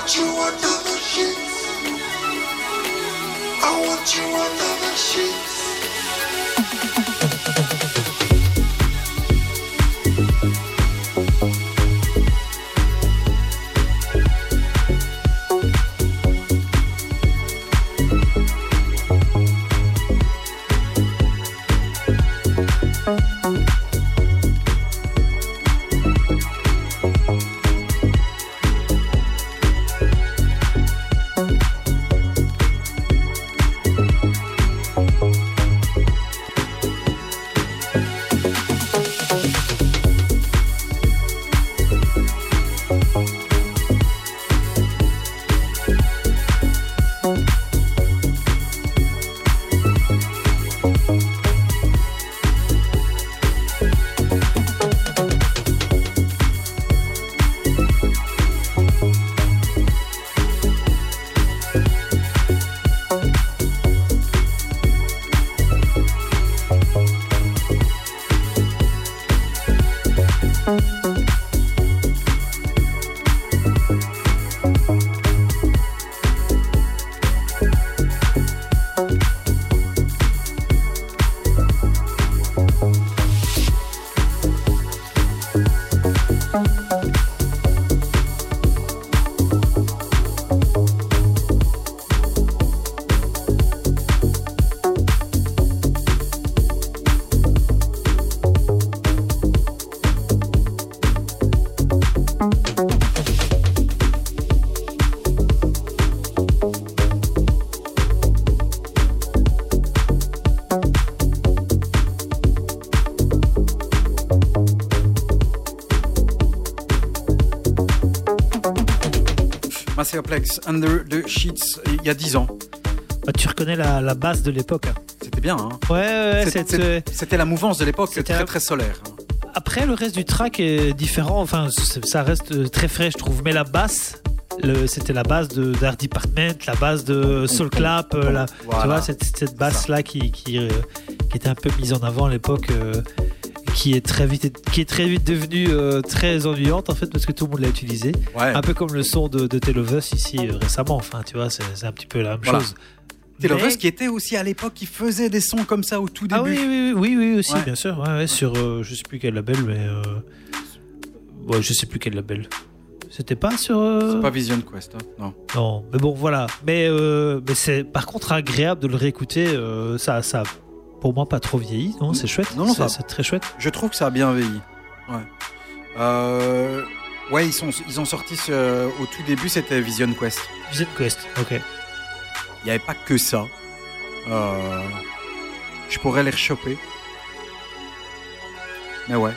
want you under the sheets. I want you under the sheets. Maceoplex Under the Sheets il y a 10 ans. Bah, tu reconnais la, la base de l'époque. hein. C'était bien, hein Ouais, C'était- euh, C'était la mouvance de l'époque, c'était très un- très solaire. Après, le reste du track est différent. Enfin, ça reste euh, très frais, je trouve. Mais la basse, c'était la base de d'Art Department, la base de Soul Clap, euh, la- Voilà. tu vois, cette, cette basse-là qui, qui, euh, qui était un peu mise en avant à l'époque. euh, qui est très vite qui est très vite devenue euh, très ennuyante en fait parce que tout le monde l'a utilisé Ouais. un peu comme le son de, de Tale of Us ici euh, récemment enfin tu vois c'est c'est un petit peu la même Voilà. chose Tale of Mais- Us qui était aussi à l'époque, qui faisait des sons comme ça au tout début. ah oui oui oui oui, oui, aussi Ouais. bien sûr ouais, sur euh, je sais plus quel label mais euh, ouais je sais plus quel label c'était pas sur euh, C'est pas Vision Quest, hein, non. non mais bon voilà mais euh, mais c'est par contre agréable de le réécouter euh, ça ça pour moi pas trop vieilli non c'est chouette Non, non, c'est ça- c'est très chouette Je trouve que ça a bien vieilli. Ouais. Euh, ouais, ils, sont, ils ont sorti ce- au tout début, c'était Vision Quest. Vision Quest ok Il n'y avait pas que ça. Euh, je pourrais les rechoper. Mais ouais.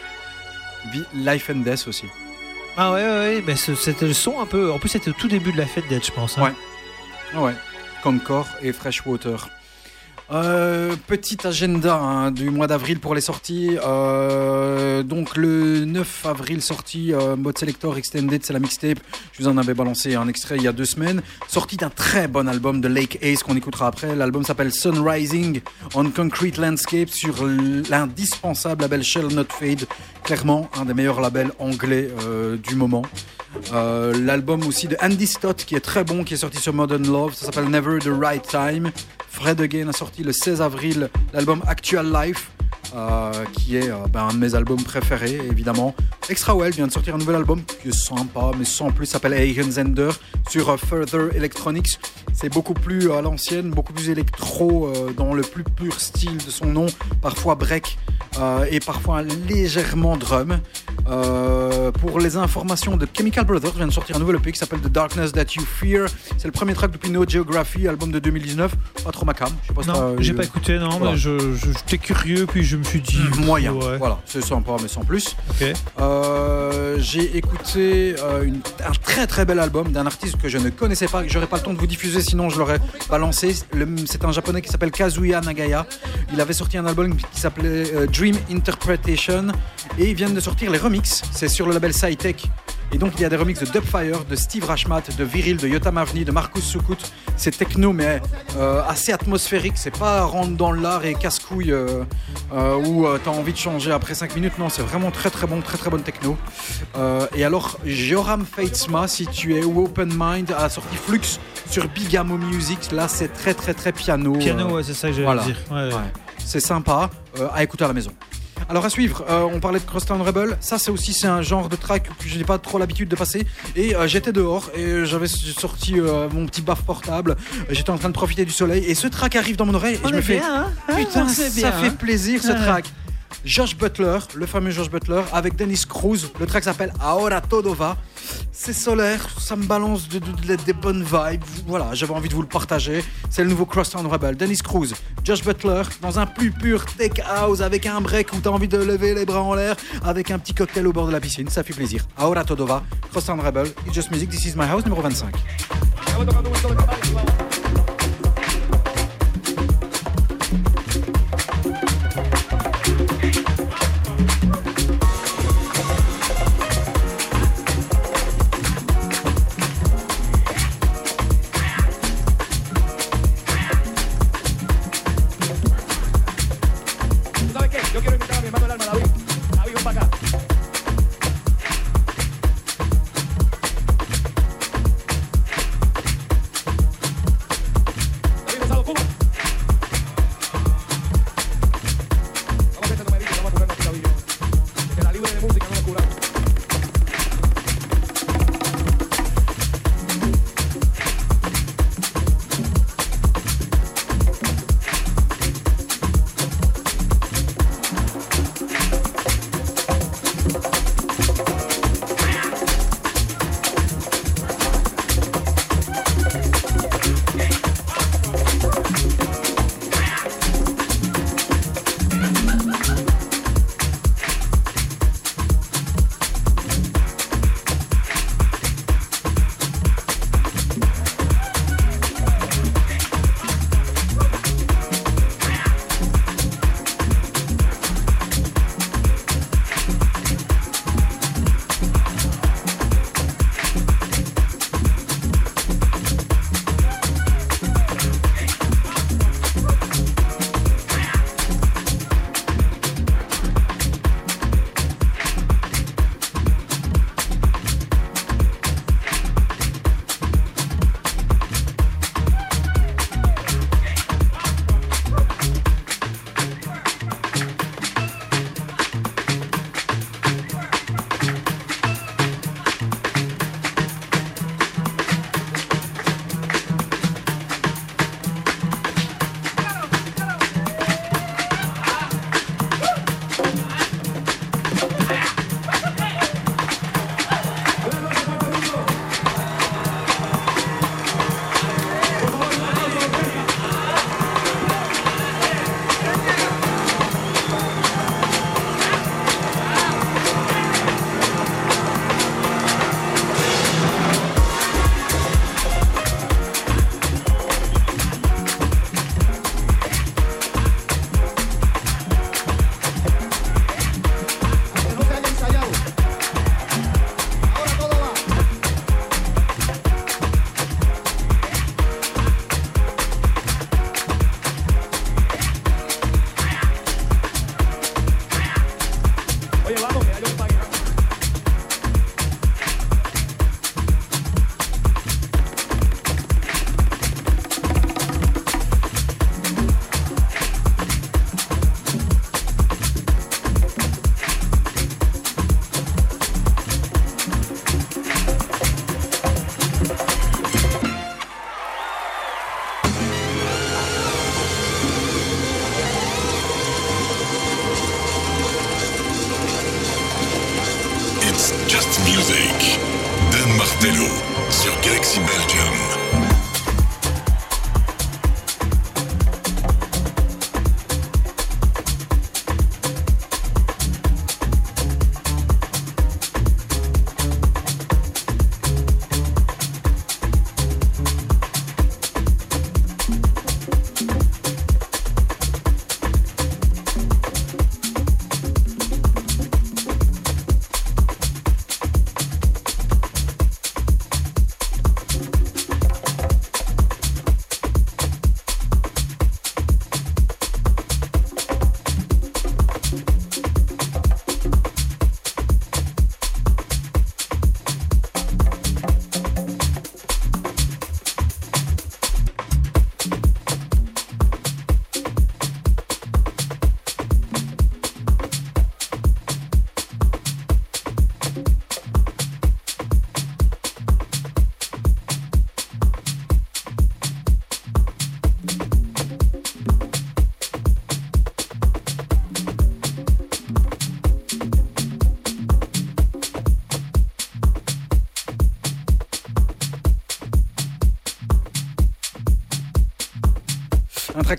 Life and Death aussi. ah ouais ouais, ouais mais c'était le son un peu en plus c'était au tout début de la fête d'Ed je pense hein. Ouais. Ouais. Concord et Freshwater. Euh, petit agenda hein, du mois d'avril pour les sorties. Euh, donc le 9 avril sortie euh, Mode Selector Extended, c'est la mixtape. Je vous en avais balancé un extrait il y a deux semaines. Sortie d'un très bon album de Lake Ace qu'on écoutera après. L'album s'appelle Sun Rising on Concrete Landscape sur l'indispensable label Shell Not Fade. Clairement un des meilleurs labels anglais du moment. L'album aussi de Andy Stott qui est très bon, qui est sorti sur Modern Love, ça s'appelle Never the Right Time. Fred Again a sorti le 16 avril l'album Actual Life, euh, qui est euh, ben, un de mes albums préférés évidemment. Extra Well vient de sortir un nouvel album qui est sympa, mais sans plus, s'appelle Hagen Zender sur euh, Further Electronics. C'est beaucoup plus à l'ancienne, beaucoup plus électro dans le plus pur style de son nom, parfois break et parfois légèrement drum. Pour les informations de Chemical Brothers, vient de sortir un nouvel EP qui s'appelle The Darkness That You Fear. C'est le premier track depuis No Geography, album de 2019. Pas trop macam. Je sais pas non j'ai pas écouté non Voilà. mais je je- j'étais curieux puis je me suis dit Moyen. ouais. Voilà, c'est sympa, mais sans plus. Euh, j'ai écouté euh, une- un très très bel album d'un artiste que je ne connaissais pas, que j'aurais pas le temps de vous diffuser, sinon je l'aurais balancé. C'est un japonais qui s'appelle Kazuya Nagaya. Il avait sorti un album qui s'appelait euh, Dream Interpretation et ils viennent de sortir les remixes. C'est sur le label SciTech. Et donc il y a des remixes de Dubfire, de Steve Rashmat, de Viril, de Yota Mavni, de Marcus Sukut. C'est techno mais euh, assez atmosphérique. C'est pas rentre dans l'art et casse-couille euh, euh, où euh, t'as envie de changer après 5 minutes. Non, c'est vraiment très très bon, très très bonne techno. Et alors, Joram Feitzma, si tu es Open Mind, a sorti Flux sur Bigamo Music. Là, c'est très très très piano. piano ouais c'est ça que j'allais voilà. dire ouais. Ouais. C'est sympa à écouter à la maison. Alors à suivre, euh, on parlait de Crosstown Rebel. Ça, c'est aussi c'est un genre de track que je n'ai pas trop l'habitude de passer. Et euh, j'étais dehors et j'avais sorti euh, mon petit baf portable. J'étais en train de profiter du soleil et ce track arrive dans mon oreille et On je me fais bien, hein? Putain, ça bien, fait hein? plaisir ce Ouais. track. Josh Butler, le fameux Josh Butler, avec Dennis Cruz. Le track s'appelle Ahora Todo Va. C'est solaire, ça me balance de- de- de- des bonnes vibes. Voilà, j'avais envie de vous le partager. C'est le nouveau Crosstown Rebel. Dennis Cruz, Josh Butler, dans un plus pur tech house avec un break où t'as envie de lever les bras en l'air, avec un petit cocktail au bord de la piscine. Ça fait plaisir. Ahora Todo Va, Crosstown Rebel, It's Just Music, This is My House, numéro 25.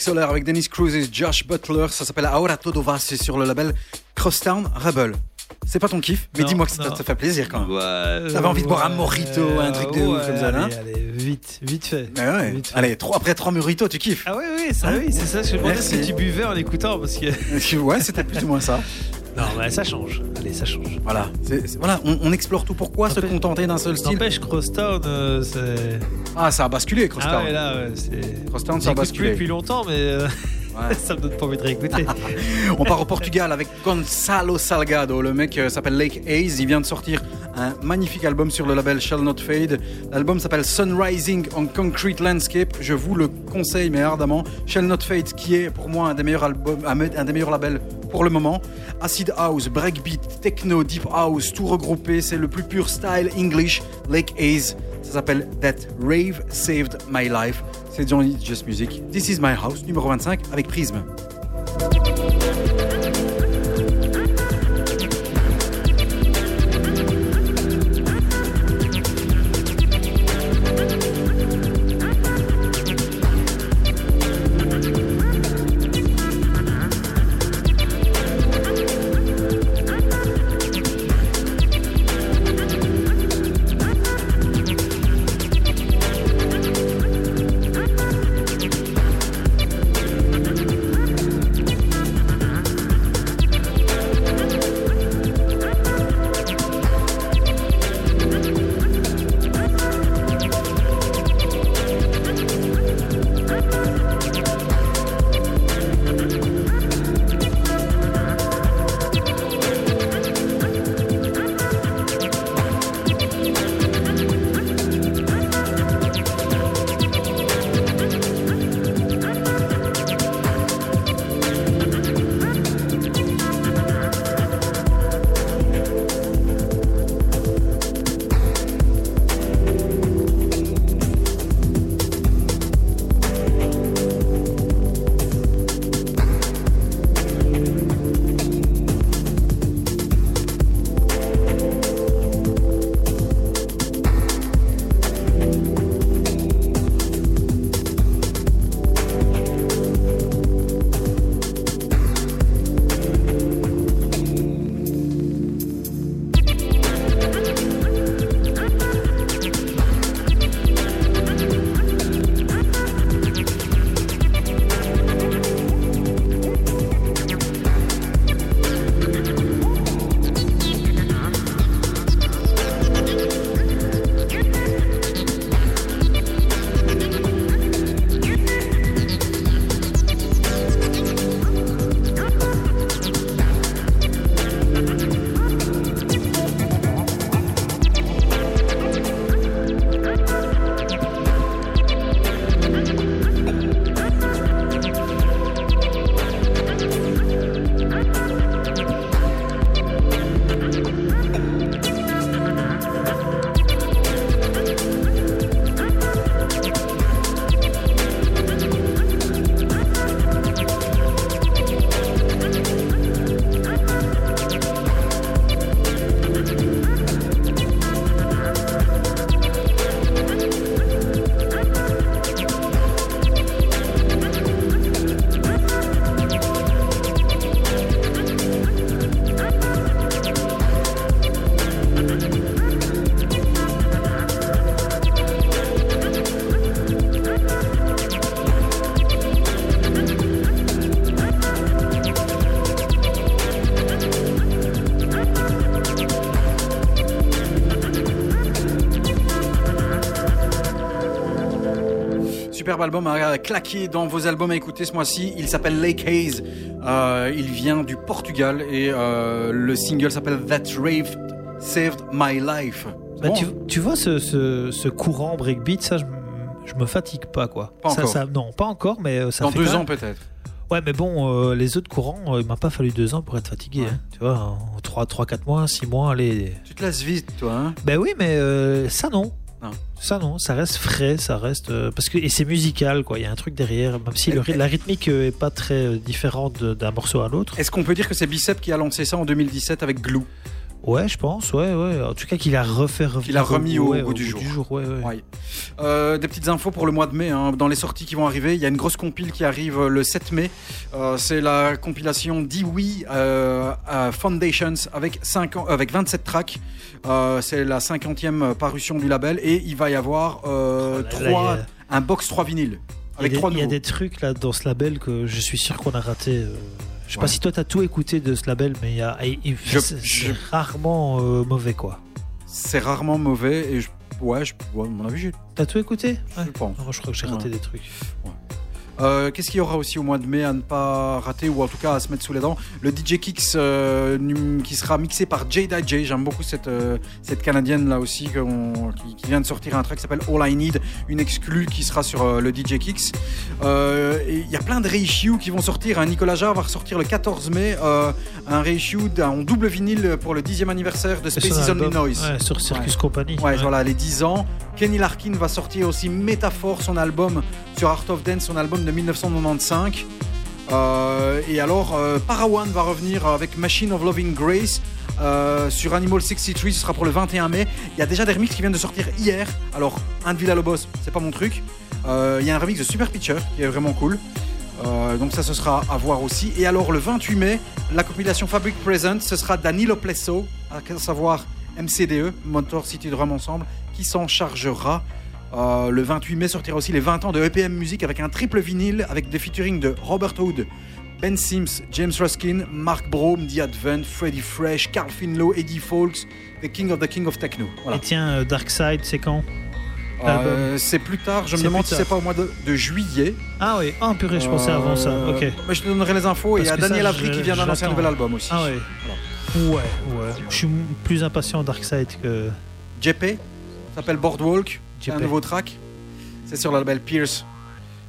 Solaire avec Dennis Cruz et Josh Butler. Ça s'appelle Ahora Todo Va. C'est sur le label Crosstown Rebel. C'est pas ton kiff, mais dis-moi que ça te fait plaisir quand même. Ouais, T'avais envie de boire un ouais, mojito, un truc de ouf comme ça, allez, hein allez, vite, vite fait. Ouais. Vite fait. Allez, trois, après trois muritos, tu kiffes. Ah oui, oui, ça, oui, c'est ça. Je me demandais Merci. tu buvais en écoutant parce que. ouais, c'était plus ou moins ça. Non, mais ça change. Allez, ça change. Voilà, voilà on, on explore tout. Pourquoi se contenter d'un seul style N'empêche, Crosstown, euh, c'est. Ah, ça a basculé, Crosstown. Ah ouais, là, ouais, c'est. Crosstown, ça a plus basculé. depuis longtemps, mais euh, Ouais. ça me donne pas envie de réécouter. On part au Portugal avec Gonçalo Salgado. Le mec euh, s'appelle Lake Haze. Il vient de sortir un magnifique album sur le label Shall Not Fade. L'album s'appelle Sunrising on Concrete Landscape. Je vous le conseille, mais ardemment. Shall Not Fade, qui est pour moi un des meilleurs albums, un des meilleurs labels pour le moment. Acid House, Breakbeat, Techno, Deep House, tout regroupé. C'est le plus pur style English. Lake Haze. Ça s'appelle That Rave Saved My Life. C'est Johnny Just Music. This is My House, numéro 25, avec Prism. Superbe album à claquer dans vos albums à écouter ce mois-ci. Il s'appelle Lake Haze. Euh, il vient du Portugal et euh, le single s'appelle That Rave Saved My Life. Bah, bon, tu, hein tu vois ce, ce, ce courant breakbeat, ça, je, je me fatigue pas, quoi. Pas ça, non, pas encore, mais euh, ça Dans fait deux ans peut-être. Ouais, mais bon, euh, les autres courants, euh, il m'a pas fallu deux ans pour être fatigué. Ouais. hein. tu vois, en 3, 3, 4 mois, 6 mois, allez. Tu te lasses vite, toi. Hein Ben oui, mais euh, ça non. Non. Ça non, ça reste frais, ça reste euh, parce que et c'est musical quoi. Il y a un truc derrière, même si le la rythmique euh, est pas très euh, différente d'un morceau à l'autre. Est-ce qu'on peut dire que c'est Bicep qui a lancé ça en 2017 avec Glue? Ouais, je pense, ouais, ouais. En tout cas, qu'il a refait, revenir Qu'il a remis au ouais, goût du jour. ouais, ouais. Ouais. Euh, des petites infos pour le mois de mai. hein. Dans les sorties qui vont arriver, il y a une grosse compile qui arrive le 7 mai. Euh, c'est la compilation Dewey euh, Foundations avec, 5 ans- avec 27 tracks. Euh, c'est la 50e parution du label et il va y avoir Oh là là, a- un box 3 vinyles. Il y, a il y a des trucs là dans ce label que je suis sûr qu'on a raté. Je sais Ouais. pas si toi t'as tout écouté de ce label, mais il y a, il- il- Je- c'est je- c'est rarement euh, mauvais quoi. C'est rarement mauvais et je, ouais, je, ouais, à mon avis, j'ai- T'as tout écouté? Je Ouais. pense. Moi, je crois que j'ai raté Ouais. des trucs. Euh, Qu'est-ce qu'il y aura aussi au mois de mai à ne pas rater ou en tout cas à se mettre sous les dents? Le DJ Kicks euh, qui sera mixé par Jada J. J'aime beaucoup cette, euh, cette canadienne là aussi qui, qui vient de sortir un track qui s'appelle All I Need, une exclue qui sera sur le DJ Kicks. Il y a plein de reissues qui vont sortir. hein. Nicolas Jarre va ressortir le 14 mai un reissue en double vinyle pour le 10e anniversaire de Spaces Only Noise. ouais, sur Circus Company. Ouais, Ouais. voilà, les 10 ans. Kenny Larkin va sortir aussi Métaphore, son album sur Art of Dance, son album de 1995. Euh, et alors, euh, Parawan va revenir avec Machine of Loving Grace euh, sur Animal 63, ce sera pour le 21 mai. Il y a déjà des remixes qui viennent de sortir hier. Alors, un de Villa c'est pas mon truc. Euh, Il y a un remix de Super Pitcher qui est vraiment cool. Donc ça, ce sera à voir aussi. Et alors, le 28 mai, la compilation Fabric Present, ce sera Danilo Plesso, à savoir MCDE, Motor City Drum Ensemble, qui s'en chargera. Euh, le 28 mai sortira aussi les 20 ans de EPM Music avec un triple vinyle avec des featuring de Robert Hood, Ben Sims, James Ruskin, Mark Brome, The Advent, Freddie Fresh, Carl Finlow, Eddie Fawkes, The King of the King of Techno. Voilà. Et tiens, euh, Dark Side, c'est quand Euh, c'est plus tard, je me demande si c'est pas au mois de, de juillet. Ah oui, ah purée, je pensais avant ça. Ok. mais je te donnerai les infos. et il y a Daniel je- qui vient d'annoncer un nouvel album aussi. Ah ouais. Ouais, ouais. Je suis plus impatient Dark Side que. JP s'appelle Boardwalk, c'est un nouveau track. C'est sur le label Pierce.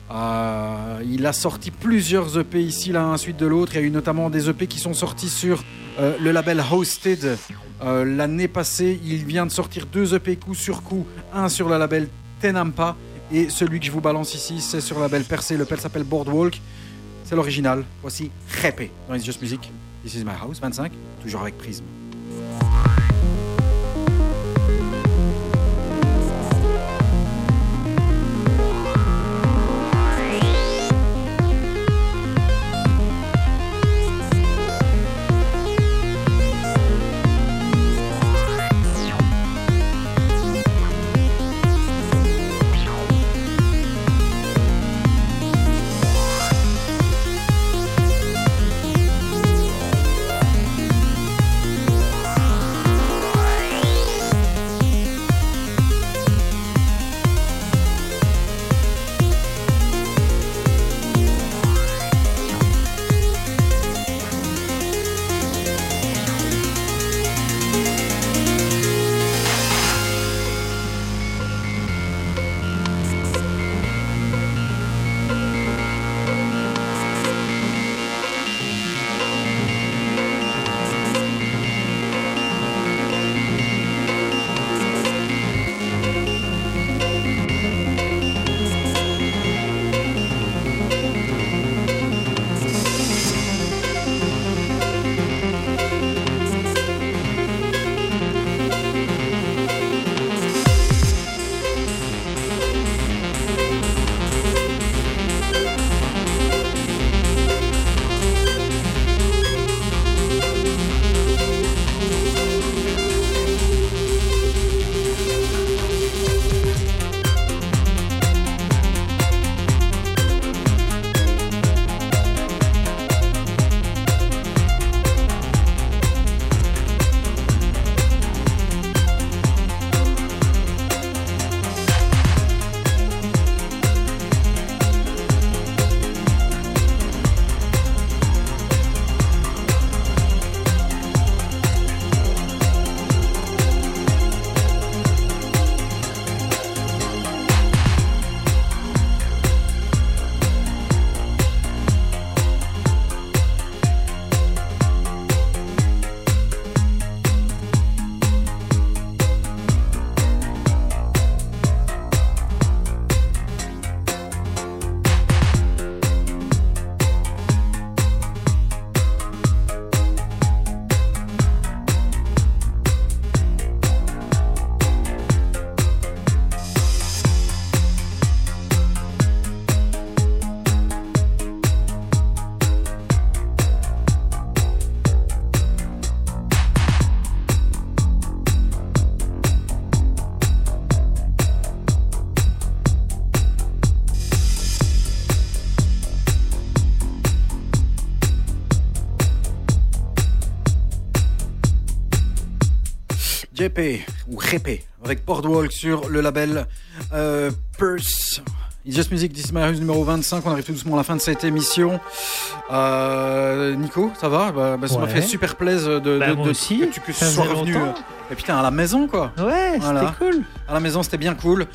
Euh, il a sorti plusieurs EP ici, l'un suite de l'autre. Il y a eu notamment des EP qui sont sortis sur euh, le label Hosted euh, l'année passée. Il vient de sortir deux EP coup sur coup, un sur le label Tenampa et celui que je vous balance ici, c'est sur le label Percé. Le label s'appelle Boardwalk. C'est l'original. Voici Répé dans It's Just Music. This is my house, 25, toujours avec Prism. JP ou Repe avec Boardwalk sur le label euh, Purse. It's Just Music, House numéro 25. On arrive tout doucement à la fin de cette émission. Euh, Nico, ça va? Bah, bah, Ça m'a fait super plaisir de, Bah, de- de- aussi. que tu, que sois revenu. euh, et putain, à la maison quoi. Ouais, Voilà. c'était cool. À la maison, c'était bien cool.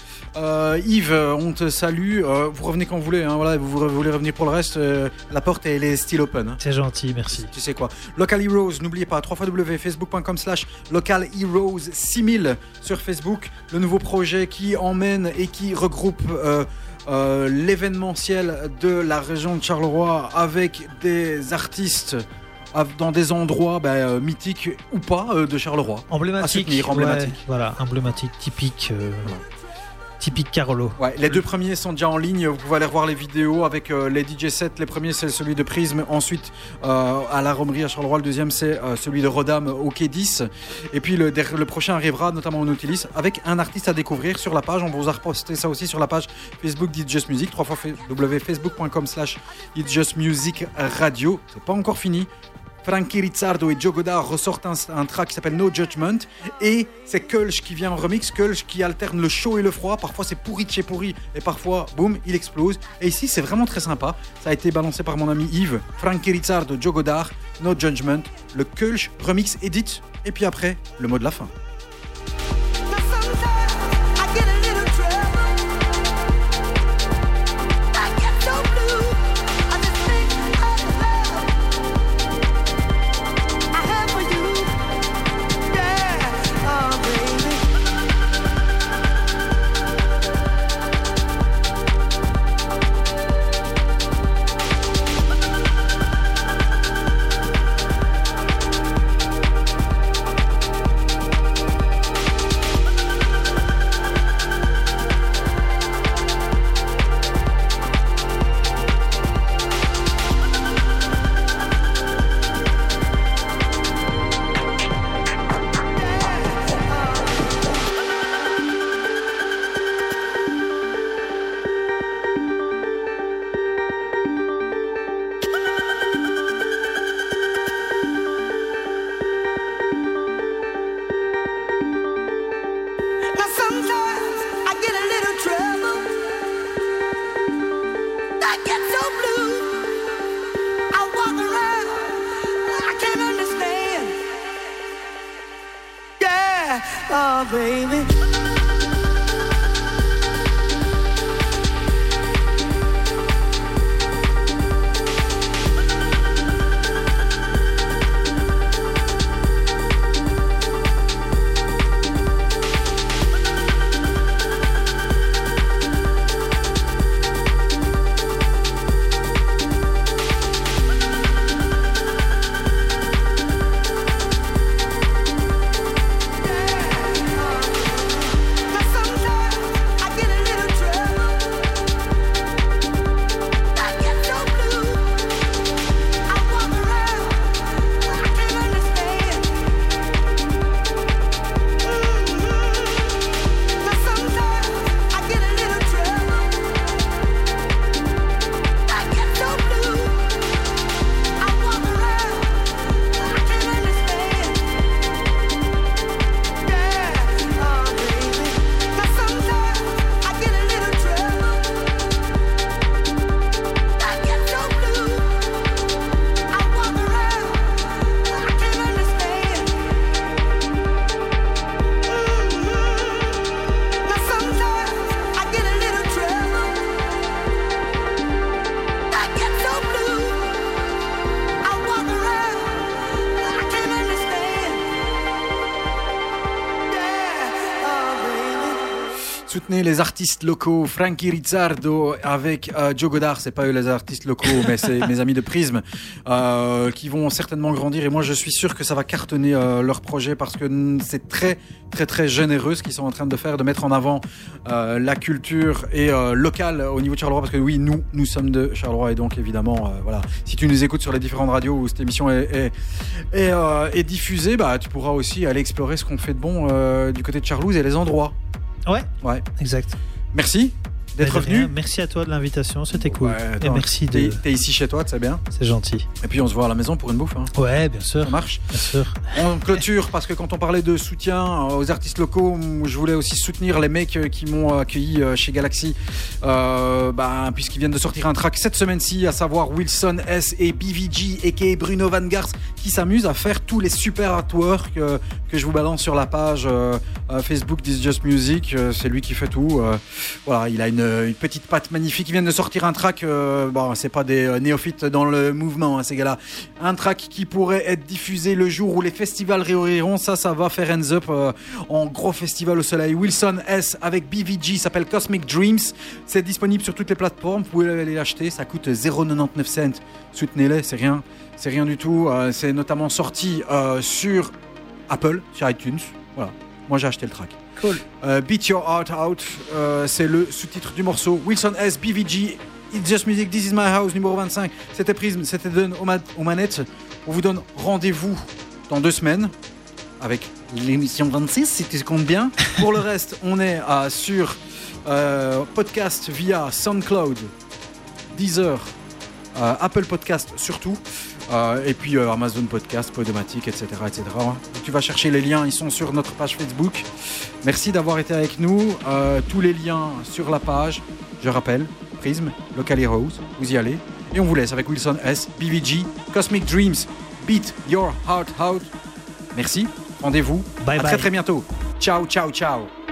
Euh, Yves, euh, on te salue. Euh, vous revenez quand vous voulez. Hein, voilà, vous, vous voulez revenir pour le reste. euh, la porte, elle est still open. hein. C'est gentil, merci. Tu sais quoi Local Heroes, n'oubliez pas, www.facebook.com slash Local Heroes 6000 sur Facebook. Le nouveau projet qui emmène et qui regroupe l'événementiel de la région de Charleroi avec des artistes dans des endroits ben, mythiques ou pas de Charleroi. Emblématique. À soutenir, emblématique. ouais, voilà, emblématique, typique. euh, Typique Carolo. Les deux premiers sont déjà en ligne. Vous pouvez aller revoir les vidéos avec euh, les DJ sets. Les premiers, c'est celui de Prisme. Ensuite, euh, à la Romerie à Charleroi. Le deuxième, c'est euh, celui de Rodam au Quai 10. Et puis, le, prochain arrivera notamment au Nautilus avec un artiste à découvrir sur la page. On vous a reposté ça aussi sur la page Facebook d'It's Just Music. Trois fois www.facebook.com slash It's Just Music Radio. C'est pas encore fini. Frankie Rizzardo et Joe Godard ressortent un, track qui s'appelle No Judgment. Et c'est Kulch qui vient en remix, Kulch qui alterne le chaud et le froid, parfois c'est pourri de chez pourri et parfois boum il explose. Et ici c'est vraiment très sympa, ça a été balancé par mon ami Yves, Frankie Rizzardo, Joe Godard, No Judgment, le Kulch remix edit. Et puis après le mot de la fin. Artistes locaux, Frankie Rizzardo avec euh, Joe Godard, c'est pas eux les artistes locaux, mais c'est mes amis de Prisme euh, qui vont certainement grandir et moi je suis sûr que ça va cartonner euh, leur projet parce que c'est très très très généreux ce qu'ils sont en train de faire, de mettre en avant la culture et locale au niveau de Charleroi parce que oui nous nous sommes de Charleroi et donc évidemment voilà si tu nous écoutes sur les différentes radios où cette émission est, est, est, est diffusée, bah tu pourras aussi aller explorer ce qu'on fait de bon du côté de Charlouse et les endroits. Ouais, Ouais. exact. Merci. d'être Bah, de venu. rien. Merci à toi de l'invitation, c'était cool. Ouais, Et merci de. t'es ici chez toi, c'est bien. C'est gentil. Et puis on se voit à la maison pour une bouffe. hein. Ouais, bien sûr. Ça marche. Bien sûr. On clôture parce que quand on parlait de soutien euh, aux artistes locaux, je voulais aussi soutenir les mecs euh, qui m'ont accueilli euh, chez Galaxy, euh, bah, puisqu'ils viennent de sortir un track cette semaine-ci, à savoir Wilson S et BVG, aka Bruno Van Gars, qui s'amusent à faire tous les super artworks que je vous balance sur la page euh, Facebook This Just Music. C'est lui qui fait tout. Euh, voilà, il a une, une petite patte magnifique. Ils viennent de sortir un track. euh, bon, c'est pas des euh, néophytes dans le mouvement, hein, ces gars-là. Un track qui pourrait être diffusé le jour où les festivals réouvriront. Ça, ça va faire ends up euh, en gros festival au soleil. Wilson S avec BVG s'appelle Cosmic Dreams. C'est disponible sur toutes les plateformes. Vous pouvez aller l'acheter. Ça coûte 0,99 cents. Soutenez-les, c'est rien. C'est rien du tout. Euh, c'est notamment sorti euh, sur Apple, sur iTunes. Voilà. Moi, j'ai acheté le track. Cool. Euh, Beat Your Heart Out, euh, c'est le sous-titre du morceau. Wilson S, BVG, It's Just Music, This Is My House, numéro 25. C'était Prism, c'était Dun aux, ma- aux manettes. On vous donne rendez-vous dans deux semaines avec l'émission 26, si tu comptes bien. Pour le reste, on est sur euh, podcast via SoundCloud, Deezer, Apple Podcast surtout. Euh, et puis euh, Amazon Podcast, Podomatic, etc., etc. Tu vas chercher les liens, ils sont sur notre page Facebook. Merci d'avoir été avec nous. Euh, tous les liens sur la page. Je rappelle, Prism, Local Heroes, vous y allez. Et on vous laisse avec Wilson S, BVG, Cosmic Dreams, Beat Your Heart Out. Merci, rendez-vous. Bye à bye. très très bientôt. Ciao, ciao, ciao.